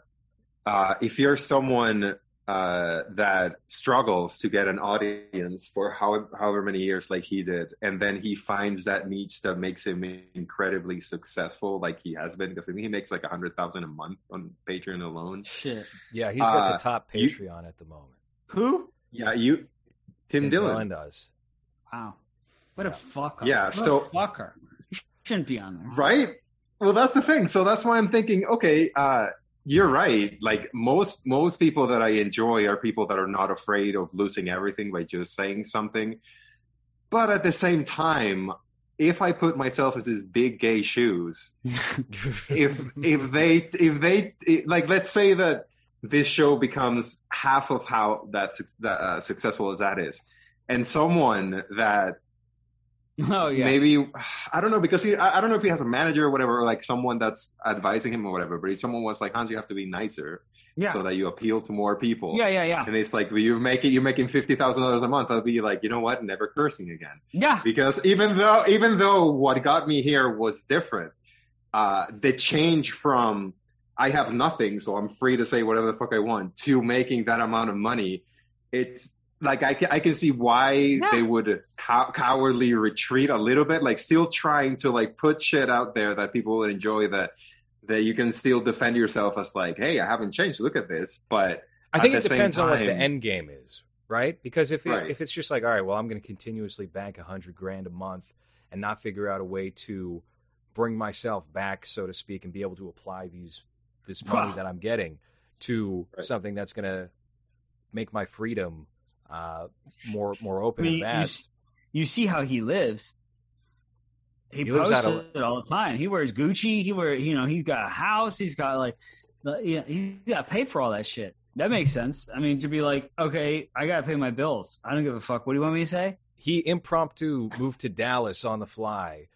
uh, if you're someone uh, that struggles to get an audience for how, however many years, like he did, and then he finds that niche that makes him incredibly successful, like he has been, because I think he makes like a hundred thousand a month on Patreon alone. Shit. Yeah, he's got Uh, the top you- Patreon at the moment. Who? Yeah, you, Tim, Dillon. Dillon does. Wow. What a fucker. Yeah, What so- a fucker. He shouldn't be on there. right well that's the thing so that's why i'm thinking okay uh you're right. Like most most people that i enjoy are people that are not afraid of losing everything by just saying something. But at the same time if i put myself as his big gay shoes if if they if they like let's say that this show becomes half of how that, that uh, successful as that is and someone that Oh yeah. maybe I don't know because he I, I don't know if he has a manager or whatever or like someone that's advising him or whatever. But if someone was like Hans, you have to be nicer Yeah. so that you appeal to more people. yeah, yeah, yeah. And it's like you make it you're making fifty thousand dollars a month. I'll be like, you know what, never cursing again. Yeah. Because even though even though what got me here was different, uh, the change from I have nothing, so I'm free to say whatever the fuck I want, to making that amount of money, it's like I can, I can see why Yeah. they would cow- cowardly retreat a little bit, like still trying to like put shit out there that people would enjoy that that you can still defend yourself as like, hey, I haven't changed. Look at this, but I think At it the same depends on what the end game is, right? Because if it, Right. if it's just like, all right, well, I'm going to continuously bank a hundred grand a month and not figure out a way to bring myself back, so to speak, and be able to apply these this money Wow. that I'm getting to Right. something that's going to make my freedom uh, more more open I mean, and you vast. You see how he lives. He, He posts of- it all the time. He wears Gucci. He wear you know he's got a house. He's got like, the- yeah, he got paid for all that shit. That makes sense. I mean, to be like, okay, I gotta pay my bills. I don't give a fuck. What do you want me to say? he impromptu moved to Dallas on the fly,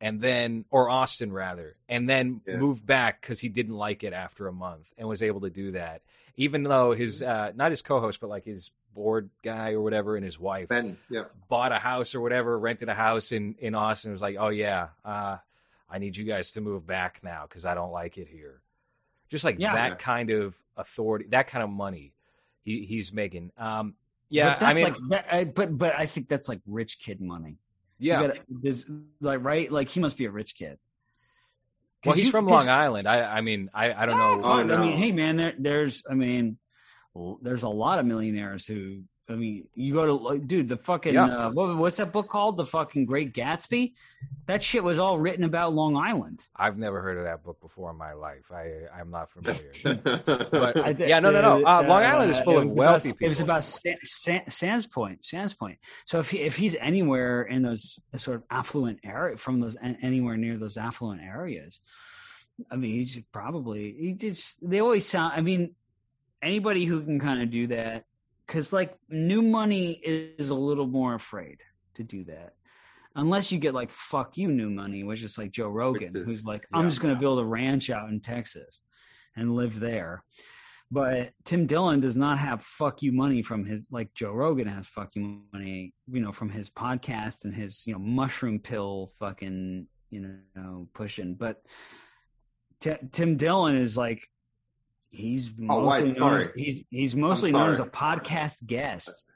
and then or Austin rather, and then Yeah. moved back because he didn't like it after a month, and was able to do that, even though his uh, not his co-host, but like his board guy or whatever, and his wife then yeah, bought a house or whatever, rented a house in in Austin. and was like, oh yeah, uh, I need you guys to move back now because I don't like it here. Just like Yeah. that kind of authority, that kind of money, he he's making. Um, yeah, but I mean, like that, I, but but I think that's like rich kid money. Yeah. gotta- there's like right, like he must be a rich kid. Well, 'Cause he's you- from 'cause- Long Island. I, I mean, I, I don't know. Oh, fuck. I mean, hey man, there, there's, I mean, there's a lot of millionaires who I mean, you go to like, dude, the fucking Yeah. uh, what, what's that book called? The fucking Great Gatsby. That shit was all written about Long Island. I've never heard of that book before in my life. I I'm not familiar. but I thi- Yeah, no, no, no. Uh, Long Island is full of wealthy about, It was about Sa- Sa- Sands Point, Sands Point. So if he, if he's anywhere in those sort of affluent area, from those anywhere near those affluent areas, I mean, he's probably he just they always sound. I mean, anybody who can kind of do that, because like new money is a little more afraid to do that. Unless you get like fuck you new money, which is like Joe Rogan, is- who's like, I'm yeah. just going to build a ranch out in Texas and live there. But Tim Dillon does not have fuck you money from his like Joe Rogan has fuck you money, you know, from his podcast and his you know mushroom pill fucking you know pushing. But T- Tim Dillon is like he's Oh, mostly wait, known as, he's he's mostly known as a podcast guest.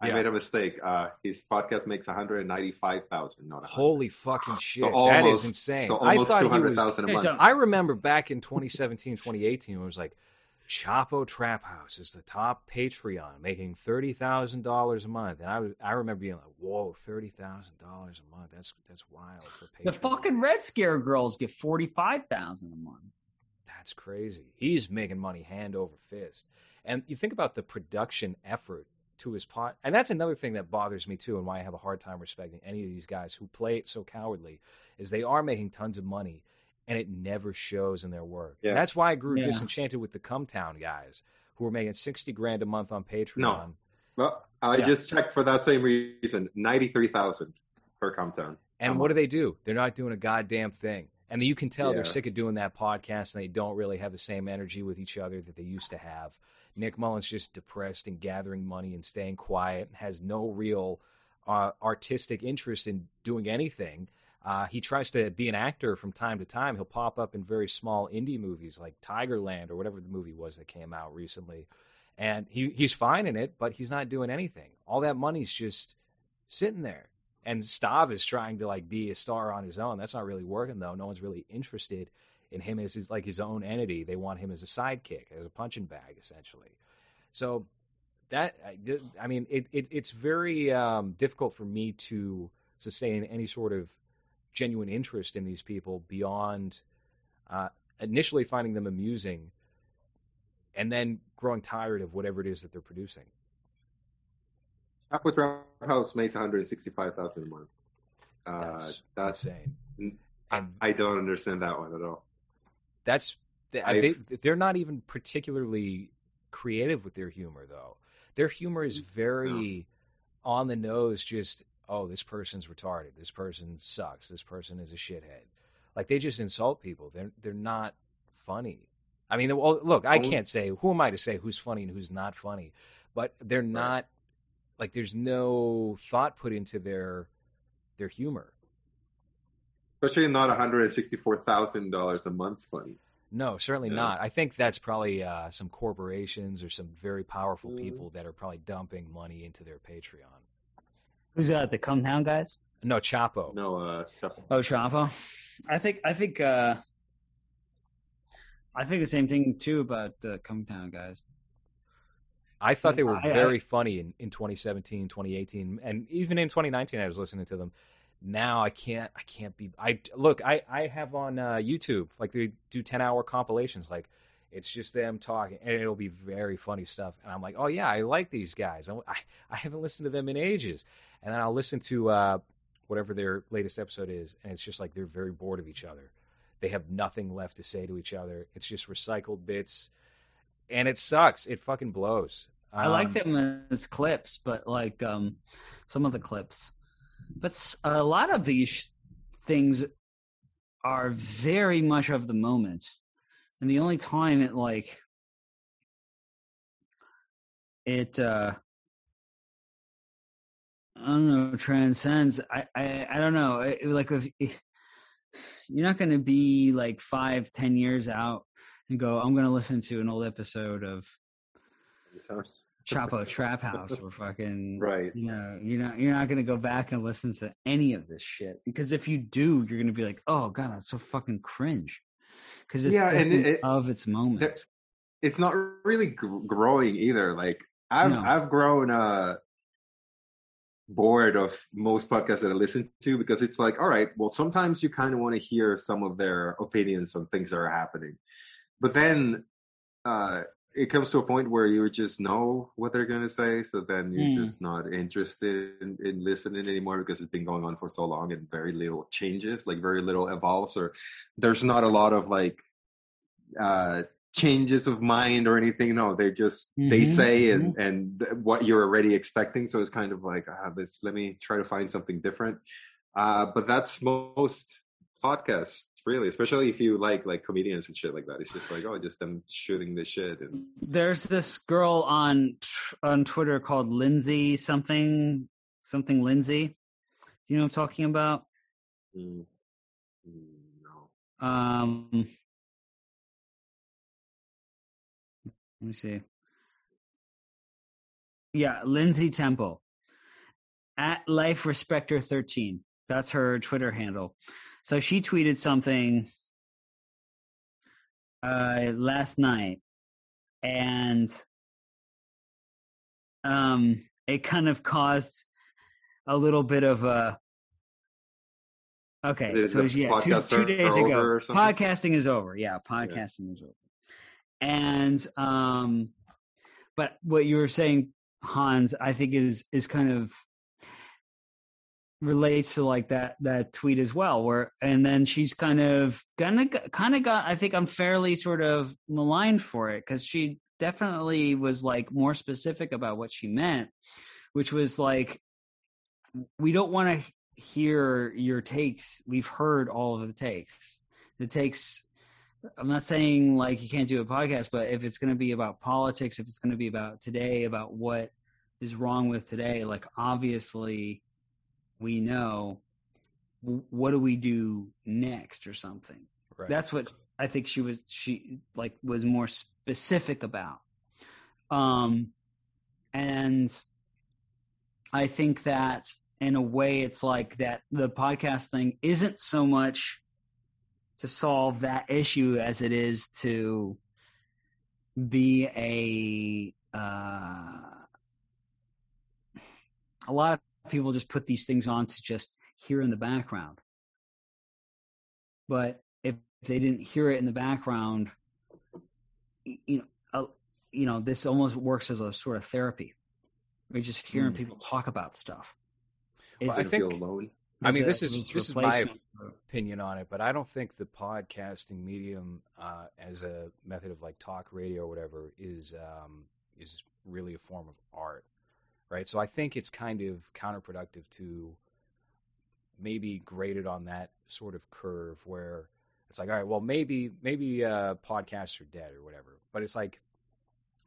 I Yeah. made a mistake. Uh, his podcast makes one hundred ninety-five thousand, not 100. Holy fucking shit! So almost, is insane. So I thought two he was. a Hey, month. so- I remember back in 2017, 2018, when it was like Chapo Trap House is the top Patreon, making thirty thousand dollars a month, and I was I remember being like, "Whoa, thirty thousand dollars a month? That's that's wild for Patreon." The fucking Red Scare girls get forty five thousand a month. That's crazy. He's making money hand over fist. And you think about the production effort to his pot, and that's another thing that bothers me too, and why I have a hard time respecting any of these guys who play it so cowardly, is they are making tons of money, and it never shows in their work. Yeah. That's why I grew Yeah. disenchanted with the Cumtown guys who were making sixty grand a month on Patreon. No. Well, I Yeah. just checked for that same reason. Ninety-three thousand per Cumtown. And what do they do? They're not doing a goddamn thing. And you can tell they're sick of doing that podcast and they don't really have the same energy with each other that they used to have. Nick Mullen's just depressed and gathering money and staying quiet and has no real uh, artistic interest in doing anything. Uh, he tries to be an actor from time to time. He'll pop up in very small indie movies like Tigerland or whatever the movie was that came out recently. And he, he's fine in it, but he's not doing anything. All that money's just sitting there and Stav is trying to like be a star on his own. That's not really working though. No one's really interested in him as his like his own entity. They want him as a sidekick, as a punching bag, essentially. So that I, mean, it, it it's very um, difficult for me to sustain any sort of genuine interest in these people beyond uh, initially finding them amusing, and then growing tired of whatever it is that they're producing. With House makes one hundred sixty-five thousand a month. Uh, That's, that's insane. I, And I don't understand that one at all. That's they, they, they're not even particularly creative with their humor though. Their humor is very on the nose. Just oh, this person's retarded. This person sucks. This person is a shithead. Like they just insult people. They're they're not funny. I mean, well, look, I can't say who am I to say who's funny and who's not funny, but they're not like there's no thought put into their their humor. Especially not one hundred sixty-four thousand dollars a month funny. No, certainly Yeah. not. I think that's probably uh, some corporations or some very powerful Mhm. people that are probably dumping money into their Patreon. Who's that? The Cumtown guys? No, Chapo. No, uh, stuff. Oh, Chapo. I think I think uh I think the same thing too about the Cumtown guys. I thought they were I- I- very funny in, in 2017, 2018, and even in 2019. I was listening to them. Now I can't. I can't be. I look. I I have on uh, YouTube like they do 10 hour compilations. Like it's just them talking, and it'll be very funny stuff. And I'm like, oh yeah, I like these guys. I I, I haven't listened to them in ages. And then I'll listen to uh, whatever their latest episode is, and it's just like they're very bored of each other. They have nothing left to say to each other. It's just recycled bits, and it sucks. It fucking blows. I like Um, them as clips, but like um some of the clips. But a lot of these things are very much of the moment. And the only time it like it uh I don't know transcends I I, I don't know it, like if, if you're not going to be like five ten years out and go I'm going to listen to an old episode of Chapo Trap House or fucking Right. you know you're not you're not gonna go back and listen to any of this shit because if you do you're gonna be like oh god that's so fucking cringe because it's Yeah, and it- of its moment There- It's not really gr- growing either. Like I've No. I've grown uh bored of most podcasts that I listen to because it's like, all right, well, sometimes you kind of want to hear some of their opinions on things that are happening, but then uh it comes to a point where you just know what they're going to say, so then you're Hmm. just not interested in, in listening anymore because it's been going on for so long and very little changes, like very little evolves, or there's not a lot of like uh changes of mind or anything. No, they just they Mhm, say and and th- what you're already expecting. So it's kind of like, ah, this. Let me try to find something different. Uh, but that's most podcasts, really, especially if you like like comedians and shit like that. It's just like, oh, just them shooting the shit and There's this girl on on Twitter called Lindsay something something Lindsay. Do you know what I'm talking about? mm, no. Um, let me see. Yeah, Lindsay Temple at Life Respecter 13. That's her Twitter handle. So she tweeted something uh, last night, and um, it kind of caused a little bit of a. Okay, Is so the yeah, two, two days ago, podcasting is over. Yeah, podcasting is over. And um, but what you were saying, Hans, I think is is kind of relates to like that that tweet as well where and then she's kind of of kind of got i think i'm fairly sort of maligned for it because she definitely was like more specific about what she meant which was like we don't want to hear your takes. We've heard all of the takes. The takes i'm not saying like you can't do a podcast but if it's going to be about politics if it's going to be about today about what is wrong with today like obviously we know what do we do next or something Right. that's what i think she was she like was more specific about um and i think that in a way it's like that the podcast thing isn't so much to solve that issue as it is to be a uh a lot of people just put these things on to just hear in the background. But if they didn't hear it in the background, you know, uh, you know, this almost works as a sort of therapy. We're just hearing Mm. people talk about stuff. Well, I think- alone. I mean, this is this is my opinion on it, but I don't think the podcasting medium uh, as a method of like talk radio or whatever is um, is really a form of art, right? So I think it's kind of counterproductive to maybe grade it on that sort of curve where it's like, all right, well, maybe maybe uh, podcasts are dead or whatever, but it's like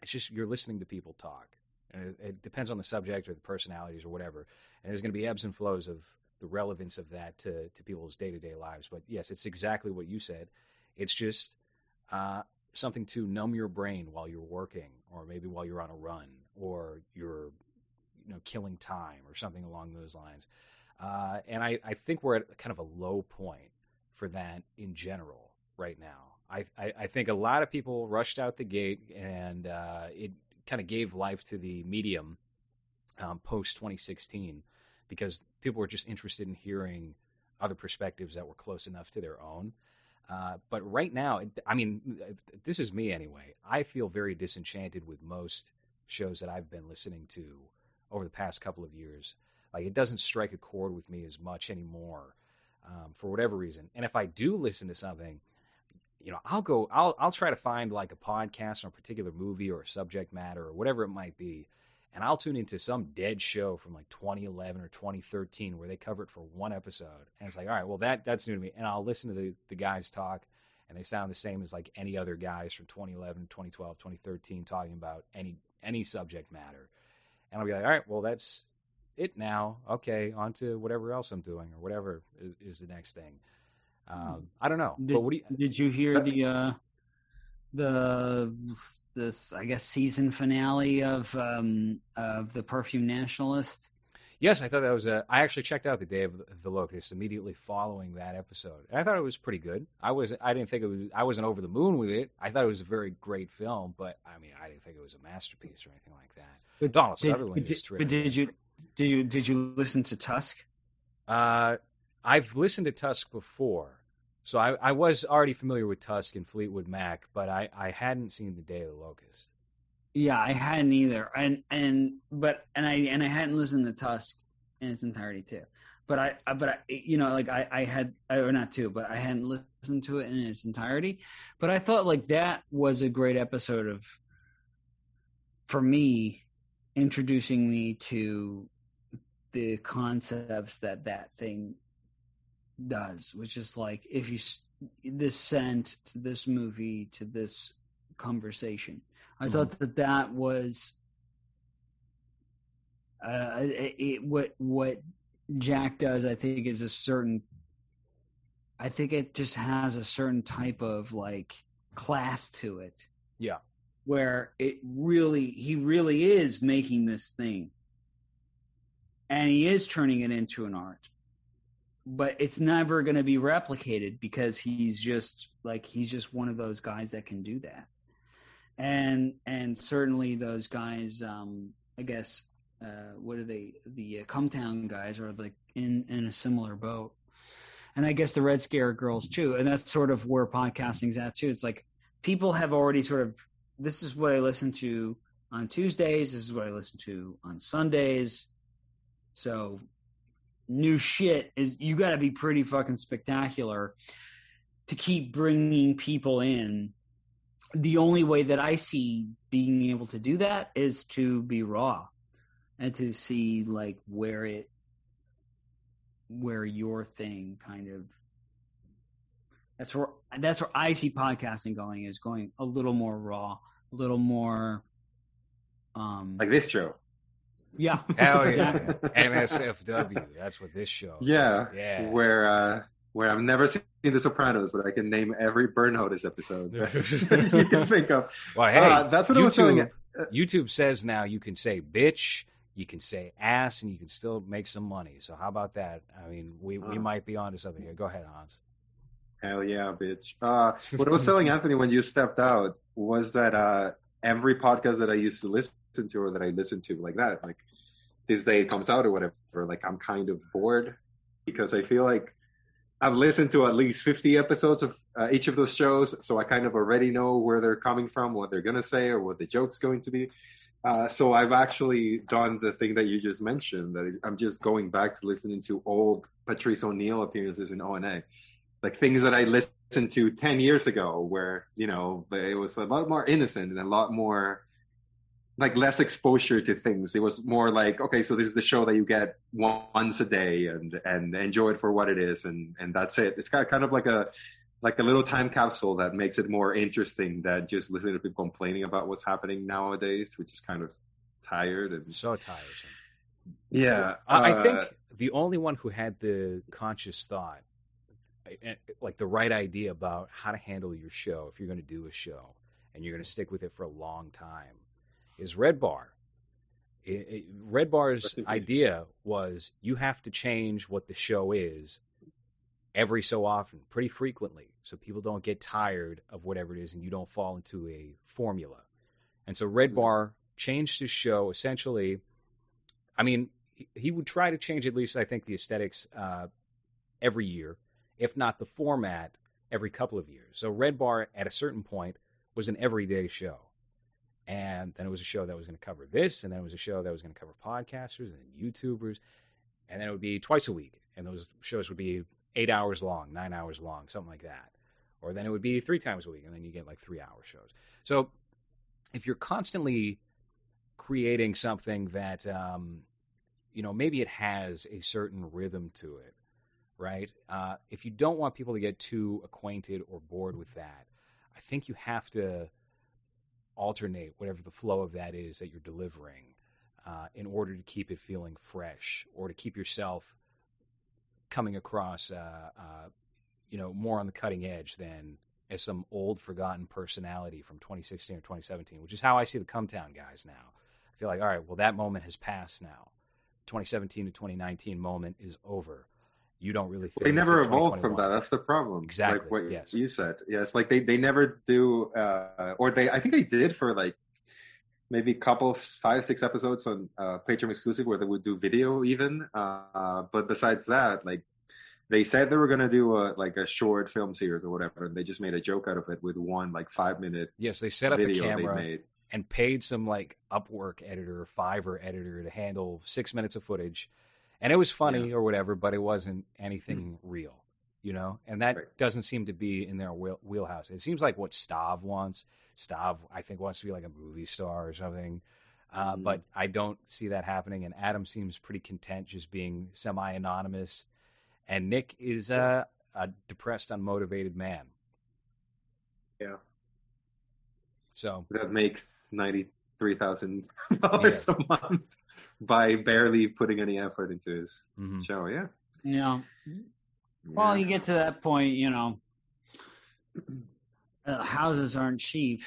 it's just you're listening to people talk, and it, it depends on the subject or the personalities or whatever, and there's going to be ebbs and flows of the relevance of that to, to people's day to day lives. But yes, it's exactly what you said. It's just uh, something to numb your brain while you're working, or maybe while you're on a run, or you're you know killing time, or something along those lines. Uh, and I, I think we're at kind of a low point for that in general right now. I, I, I think a lot of people rushed out the gate, and uh, it kind of gave life to the medium um, post 2016 because people were just interested in hearing other perspectives that were close enough to their own. Uh, but right now, I mean, this is me anyway. I feel very disenchanted with most shows that I've been listening to over the past couple of years. Like, it doesn't strike a chord with me as much anymore um, for whatever reason. And if I do listen to something, you know, I'll go, I'll, I'll try to find like a podcast on a particular movie or subject matter or whatever it might be and I'll tune into some dead show from like 2011 or 2013 where they cover it for one episode, and it's like, all right, well that that's new to me, and I'll listen to the the guys talk, and they sound the same as like any other guys from 2011, 2012, 2013 talking about any any subject matter, and I'll be like, all right, well that's it now. Okay, on to whatever else I'm doing or whatever is, is the next thing. Um, I don't know, Did, but what do you? did you hear the uh the this I guess season finale of um of the Perfume Nationalist? Yes, I thought that was a. I actually checked out the Day of the Locust immediately following that episode, and I thought it was pretty good. I was. I didn't think it was. I wasn't over the moon with it. I thought it was a very great film, but I mean, I didn't think it was a masterpiece or anything like that. But Donald did, Sutherland but is did, but did you did you did you listen to Tusk? Uh, I've listened to Tusk before, so I, I was already familiar with Tusk and Fleetwood Mac, but I, I hadn't seen the Day of the Locust. Yeah, I hadn't either, and and but and I and I hadn't listened to Tusk in its entirety too. But I, but I, you know, like I, I had, or not too, but I hadn't listened to it in its entirety. But I thought like that was a great episode of, for me, introducing me to the concepts that that thing does, which is like if you this sent to this movie to this conversation. I mm-hmm. thought that that was uh, it, it, what what Jack does. I think is a certain. I think it just has a certain type of like class to it. Yeah, where it really he really is making this thing, and he is turning it into an art but it's never going to be replicated because he's just like he's just one of those guys that can do that and and certainly those guys um i guess uh what are they the uh, Cumtown guys are like in in a similar boat. And i guess the red scare girls too and that's sort of where podcasting's at too. It's like people have already sort of this is what i listen to on tuesdays this is what i listen to on sundays. So new shit is you got to be pretty fucking spectacular to keep bringing people in the only way that I see being able to do that is to be raw and to see like where it where your thing kind of that's where that's where I see podcasting going is going a little more raw, a little more um like this show. Yeah. Hell yeah. NSFW. That's what this show yeah, is. Yeah. Where uh where I've never seen The Sopranos, but I can name every Burn Notice episode you can think of. Well, hey, uh, that's what YouTube, I was saying. Uh, YouTube says now you can say bitch, you can say ass, and you can still make some money. So how about that? I mean, we, we uh, might be onto something here. Go ahead, Hans. Hell yeah, bitch. Uh, what I was telling Anthony when you stepped out was that uh, every podcast that I used to listen to or that I listened to like that, like this day it comes out or whatever, like I'm kind of bored because I feel like I've listened to at least 50 episodes of uh, each of those shows, so I kind of already know where they're coming from, what they're going to say, or what the joke's going to be. Uh, so I've actually done the thing that you just mentioned. That is, I'm just going back to listening to old Patrice O'Neal appearances in ONA, like things that I listened to 10 years ago, where you know it was a lot more innocent and a lot more like less exposure to things. It was more like, okay, so this is the show that you get once a day and and enjoy it for what it is, and and that's it. It's kind of kind of like a like a little time capsule that makes it more interesting than just listening to people complaining about what's happening nowadays, which is kind of tired and so tiresome. Yeah, I, uh, I think the only one who had the conscious thought, eh, like the right idea about how to handle your show if you're going to do a show and you're going to stick with it for a long time is Red Bar. It, it, Red Bar's idea was you have to change what the show is every so often, pretty frequently, so people don't get tired of whatever it is and you don't fall into a formula. And so Red mm-hmm. Bar changed his show essentially. I mean, he, he would try to change at least, I think, the aesthetics uh, every year, if not the format every couple of years. So Red Bar, at a certain point, was an everyday show and then it was a show that was going to cover this, and then it was a show that was going to cover podcasters and YouTubers, and then it would be twice a week, and those shows would be eight hours long, nine hours long, something like that, or then it would be three times a week, and then you get like three hour shows. So if you're constantly creating something that, um, you know, maybe it has a certain rhythm to it, right? Uh, if you don't want people to get too acquainted or bored with that, I think you have to alternate whatever the flow of that is that you're delivering uh, in order to keep it feeling fresh or to keep yourself coming across, uh, uh, you know, more on the cutting edge than as some old forgotten personality from 2016 or 2017, which is how I see the Cumtown guys now. I feel like, all right, well, that moment has passed now. 2017 to 2019 moment is over. You don't really. They never into evolved from that. That's the problem. Exactly, Like what yes. you said. Yes, like they, they never do, uh, or they, I think they did for like maybe a couple, five, six episodes on uh, Patreon exclusive where they would do video even. Uh, but besides that, like they said they were going to do a, like a short film series or whatever. And they just made a joke out of it with one like five minute Yes, they set up a camera and paid some like Upwork editor or Fiverr editor to handle six minutes of footage, and it was funny or whatever, but it wasn't anything real, you know. And that Mm. Right. doesn't seem to be in their wheel- wheelhouse. It seems like what Stav wants. Stav, I think, wants to be like a movie star or something. Uh, Mhm. But I don't see that happening. And Adam seems pretty content just being semi anonymous. And Nick is uh, a depressed, unmotivated man. Yeah. So that make ninety three thousand dollars a month by barely putting any effort into his mhm. show. Yeah. You know, well, Yeah. you get to that point, you know, uh, houses aren't cheap.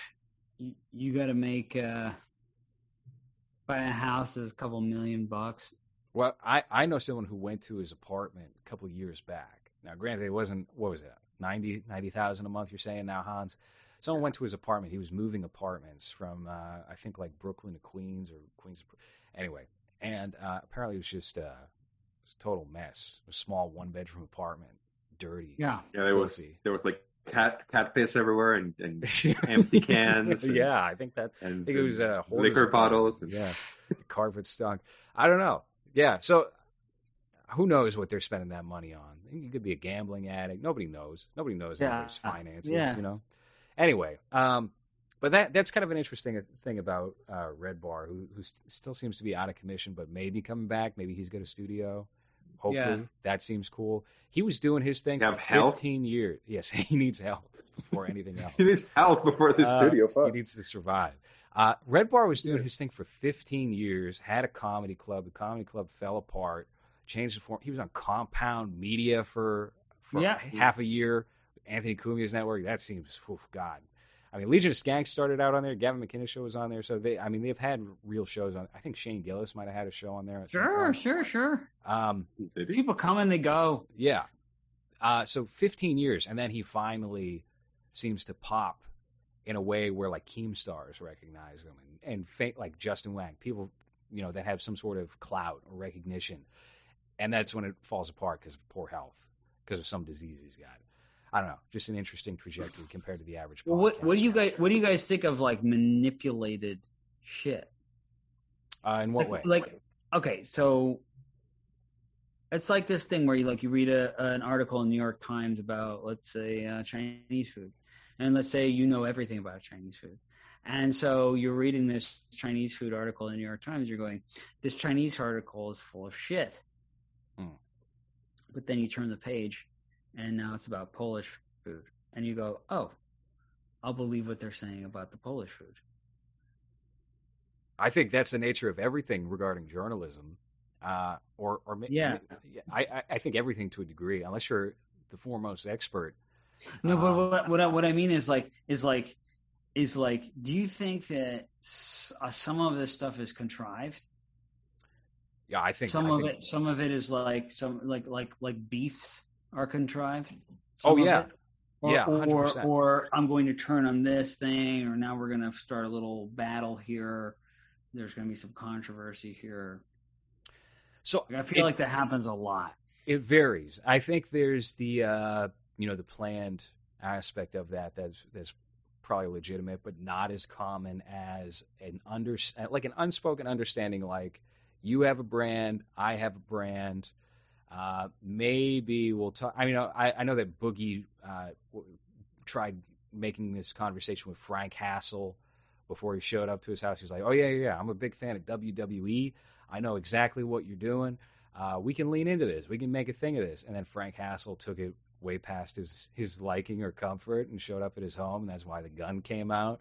You, you got to make uh, buy a house is a couple million bucks. Well, I, I know someone who went to his apartment a couple years back. Now, granted, it wasn't what was it 90 90,000 a month. You're saying now, Hans. Someone went to his apartment. He was moving apartments from uh, I think like Brooklyn to Queens or Queens. Anyway, and uh, apparently it was just uh, it was a total mess. A small one bedroom apartment, dirty. Yeah, Yeah, there was there was like cat cat piss everywhere and, and Empty cans and- yeah, I think that and I think it was uh, hoarders liquor bottles. And, Yeah, carpet stunk. I don't know. Yeah, so who knows what they're spending that money on? You could be a gambling addict. Nobody knows. Nobody knows Yeah. anybody's finances. Yeah. You know. Anyway, um, but that that's kind of an interesting thing about uh, Red Bar, who who st- still seems to be out of commission, but maybe coming back. Maybe he's got a studio. Hopefully, Yeah. that seems cool. He was doing his thing Have for help? 15 years. Yes, he needs help before anything else. He needs help before the Uh, studio. He needs to survive. Uh, Red Bar was doing his thing for 15 years, had a comedy club. The comedy club fell apart, changed the form. He was on Compound Media for, for Yeah. half a year. Anthony Cumia's network. That seems, oh, God. I mean, Legion of Skanks started out on there. Gavin McInnes show was on there. So they, I mean, they've had real shows on. I think Shane Gillis might have had a show on there. sure, sure, sure. Um, People come and they go. yeah. Uh, so 15 years, and then he finally seems to pop in a way where like Keemstars recognize him, and, and fa- like Justin Whang, people you know that have some sort of clout or recognition, and that's when it falls apart because of poor health, because of some disease he's got. I don't know, just an interesting trajectory compared to the average. Well, what what do you guys what do you guys think of like manipulated shit? Uh, in what like, way? Like, okay, so it's like this thing where you like you read a, an article in New York Times about let's say uh, Chinese food, and let's say you know everything about Chinese food, and so you're reading this Chinese food article in the New York Times. You're going, this Chinese article is full of shit. Hmm. But then you turn the page, and now it's about Polish food, and you go, oh, I'll believe what they're saying about the Polish food. I think that's the nature of everything regarding journalism, uh, or or Yeah. I, I I think everything to a degree, unless you're the foremost expert. No, but Um, what what I, what I mean is like is like is like. Do you think that uh, some of this stuff is contrived? Yeah, I think some I of think- it, some of it is like some like like like beefs are contrived. Oh, yeah. Or, Yeah, or 100%. or I'm going to turn on this thing, or now we're going to start a little battle here. There's going to be some controversy here. So Like, I feel it, like that happens a lot. it varies. I think there's the uh, you know the planned aspect of that that's that's probably legitimate, but not as common as an under like an unspoken understanding. Like you have a brand, I have a brand. Uh, maybe we'll talk. I mean, I, I know that Boogie uh, tried making this conversation with Frank Hassle before he showed up to his house. He was like, "Oh yeah, yeah, yeah, I'm a big fan of WWE. I know exactly what you're doing. Uh, we can lean into this. We can make a thing of this." And then Frank Hassle took it way past his his liking or comfort and showed up at his home, and that's why the gun came out.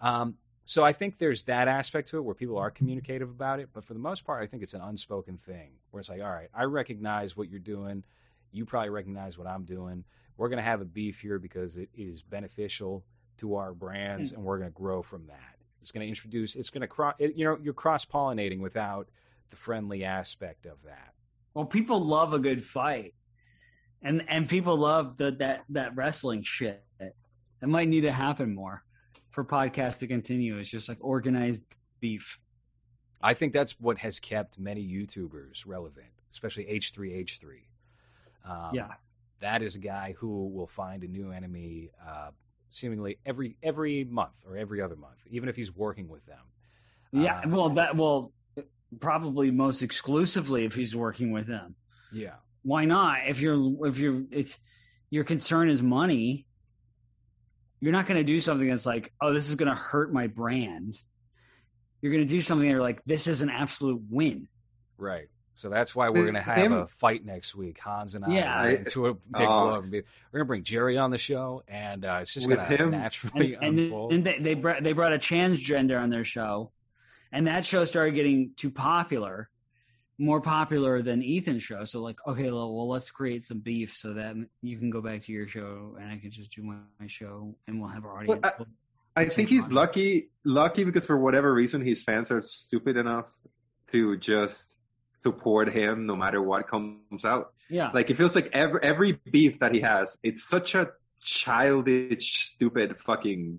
Um, so I think there's that aspect to it where people are communicative about it, but for the most part, I think it's an unspoken thing where it's like, all right, I recognize what you're doing. You probably recognize what I'm doing. We're going to have a beef here because it is beneficial to our brands, hmm. and we're going to grow from that. It's going to introduce. It's going to cross. You know, you're cross pollinating without the friendly aspect of that. Well, people love a good fight, and and people love the that that wrestling shit. It might need to happen more for podcasts to continue. It's just like organized beef. I think that's what has kept many YouTubers relevant, especially H3H3. Um, Yeah. that is a guy who will find a new enemy uh, seemingly every every month or every other month, even if he's working with them. Yeah, Uh, well, that will probably most exclusively if he's working with them. yeah, Why not? If you're if you're it's your concern is money, you're not going to do something that's like, oh, this is going to hurt my brand. You're going to do something that you're like, this is an absolute win. right. So that's why we're going to have Him- a fight next week. Hans and I Yeah. are into a big Oh. We're going to bring Jerry on the show, and uh, it's just going to him- naturally And, and, unfold. then they they brought they brought a transgender on their show, and that show started getting too popular, more popular than Ethan's show. So like, okay, well, well, let's create some beef so that you can go back to your show and I can just do my, my show and we'll have our audience. Well, I think he's lucky, lucky because for whatever reason, his fans are stupid enough to just support him no matter what comes out. yeah, Like it feels like every every beef that he has, it's such a childish, stupid, fucking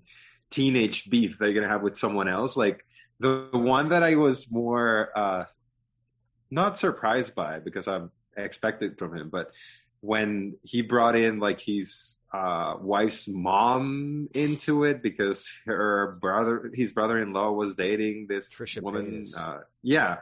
teenage beef that you're gonna have with someone else. Like the, the one that I was more uh not surprised by because I'm expected from him, but when he brought in like his uh wife's mom into it because her brother his brother-in-law was dating this Trisha woman uh yeah.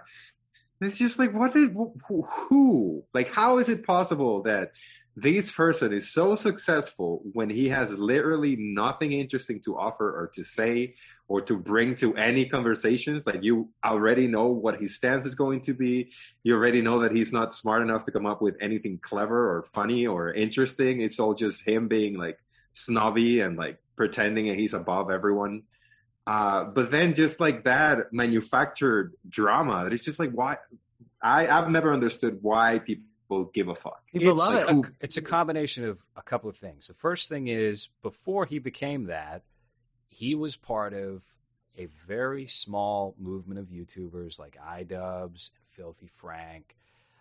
It's just like what did who, who like how is it possible that this person is so successful when he has literally nothing interesting to offer or to say or to bring to any conversations. Like you already know what his stance is going to be. You already know that he's not smart enough to come up with anything clever or funny or interesting. It's all just him being like snobby and like pretending that he's above everyone. Uh, but then just like that manufactured drama that it's just like why I, I've never understood why people give a fuck. people it's love it. A, it's a combination of a couple of things. The first thing is before he became that, he was part of a very small movement of YouTubers like iDubbbz and Filthy Frank.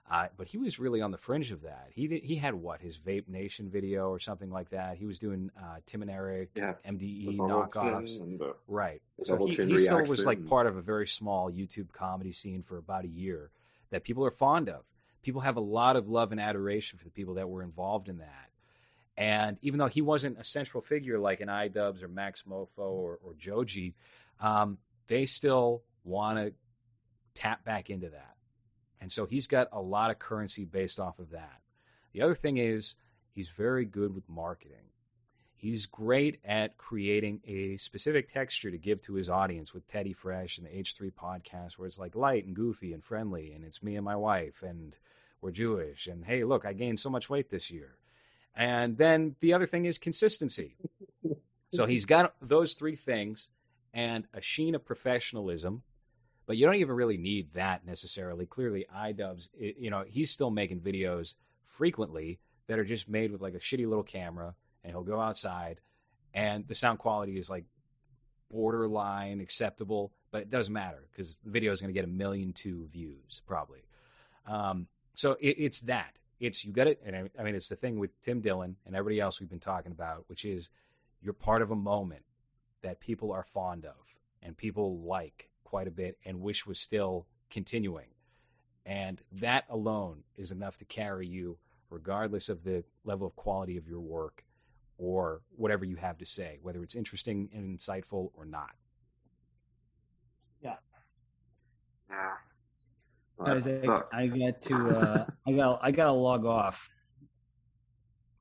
Uh, but he was really on the fringe of that. He did, he had what his Vape Nation video or something like that. He was doing uh, Tim and Eric Yeah. MDE knockoffs. The- Right. The So he, he still was like part of a very small YouTube comedy scene for about a year that people are fond of. People have a lot of love and adoration for the people that were involved in that. And even though he wasn't a central figure like an iDubbbz or MaxMoefoe or, or Joji, um, they still want to tap back into that. And so he's got a lot of currency based off of that. The other thing is he's very good with marketing. He's great at creating a specific texture to give to his audience with Teddy Fresh and the H3 podcast, where it's like light and goofy and friendly, and it's me and my wife, and we're Jewish, and hey, look, I gained so much weight this year. And then the other thing is consistency. so he's got those three things and a sheen of professionalism, but you don't even really need that necessarily. Clearly, iDubbbz, you know, he's still making videos frequently that are just made with like a shitty little camera, and he'll go outside, and the sound quality is like borderline acceptable, but it doesn't matter because the video is going to get a million two views probably. Um, so it, it's that. It's you got it, and I, I mean it's the thing with Tim Dillon and everybody else we've been talking about, which is you're part of a moment that people are fond of and people like quite a bit and wish was still continuing. And that alone is enough to carry you, regardless of the level of quality of your work or whatever you have to say, whether it's interesting and insightful or not. Yeah. Guys, I, Fuck. I got to uh, I got I got to log off.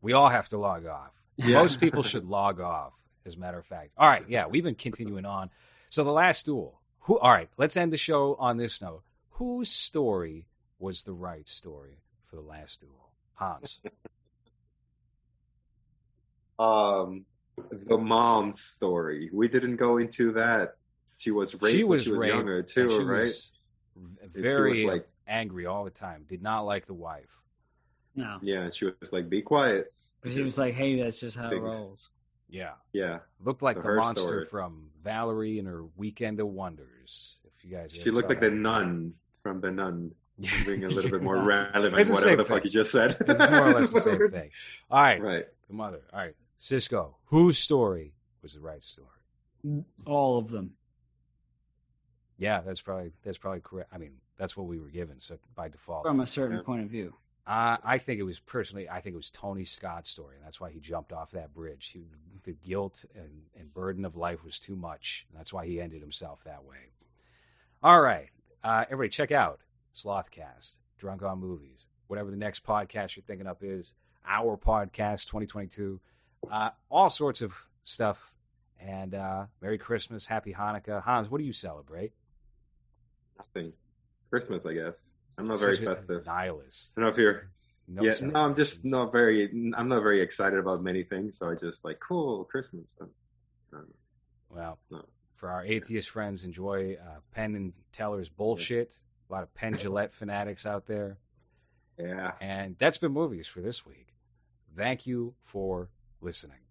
We all have to log off. Yeah. Most people should log off, as a matter of fact. All right, yeah, we've been continuing on. So the last duel. Who all right, let's end the show on this note. Whose story was the right story for the last duel? Hans. Um, the mom story. We didn't go into that. She was raped. she when was she was raped, younger too, she right? was v- And she very was like, angry all the time. Did not like the wife. No, yeah, she was like, "Be quiet." because he was like, "Hey, that's just how it Things. rolls." Yeah. Yeah, Looked like So the monster story. from Valerie and her Weekend of Wonders. If you guys she looked saw like the nun from from the nun being a little bit more Yeah. relevant, It's the whatever the fuck you just said. It's more or less the same thing. All right, Right. the mother. All right, Cisco. Whose story was the right story? All of them. Yeah, that's probably that's probably correct. I mean, that's what we were given, so by default. From a certain point of view. Uh, I think it was personally. I think it was Tony Scott's story, and that's why he jumped off that bridge. He, the guilt and, and burden of life was too much, that's why he ended himself that way. All right, uh, everybody, check out Slothcast, Drunk on Movies, whatever the next podcast you're thinking up is. Our podcast, 2022, uh, all sorts of stuff. And uh, Merry Christmas, Happy Hanukkah, Hans. What do you celebrate? Nothing. Christmas, I guess. I'm not very festive. Nihilist. I don't know if you're. No yeah, no, I'm just not very. I'm not very excited about many things. So I just like cool Christmas. Um, um, Well, it's not- for our atheist friends, enjoy uh, Penn and Teller's bullshit. A lot of Penn Jillette fanatics out there. yeah. And that's been movies for this week. Thank you for listening.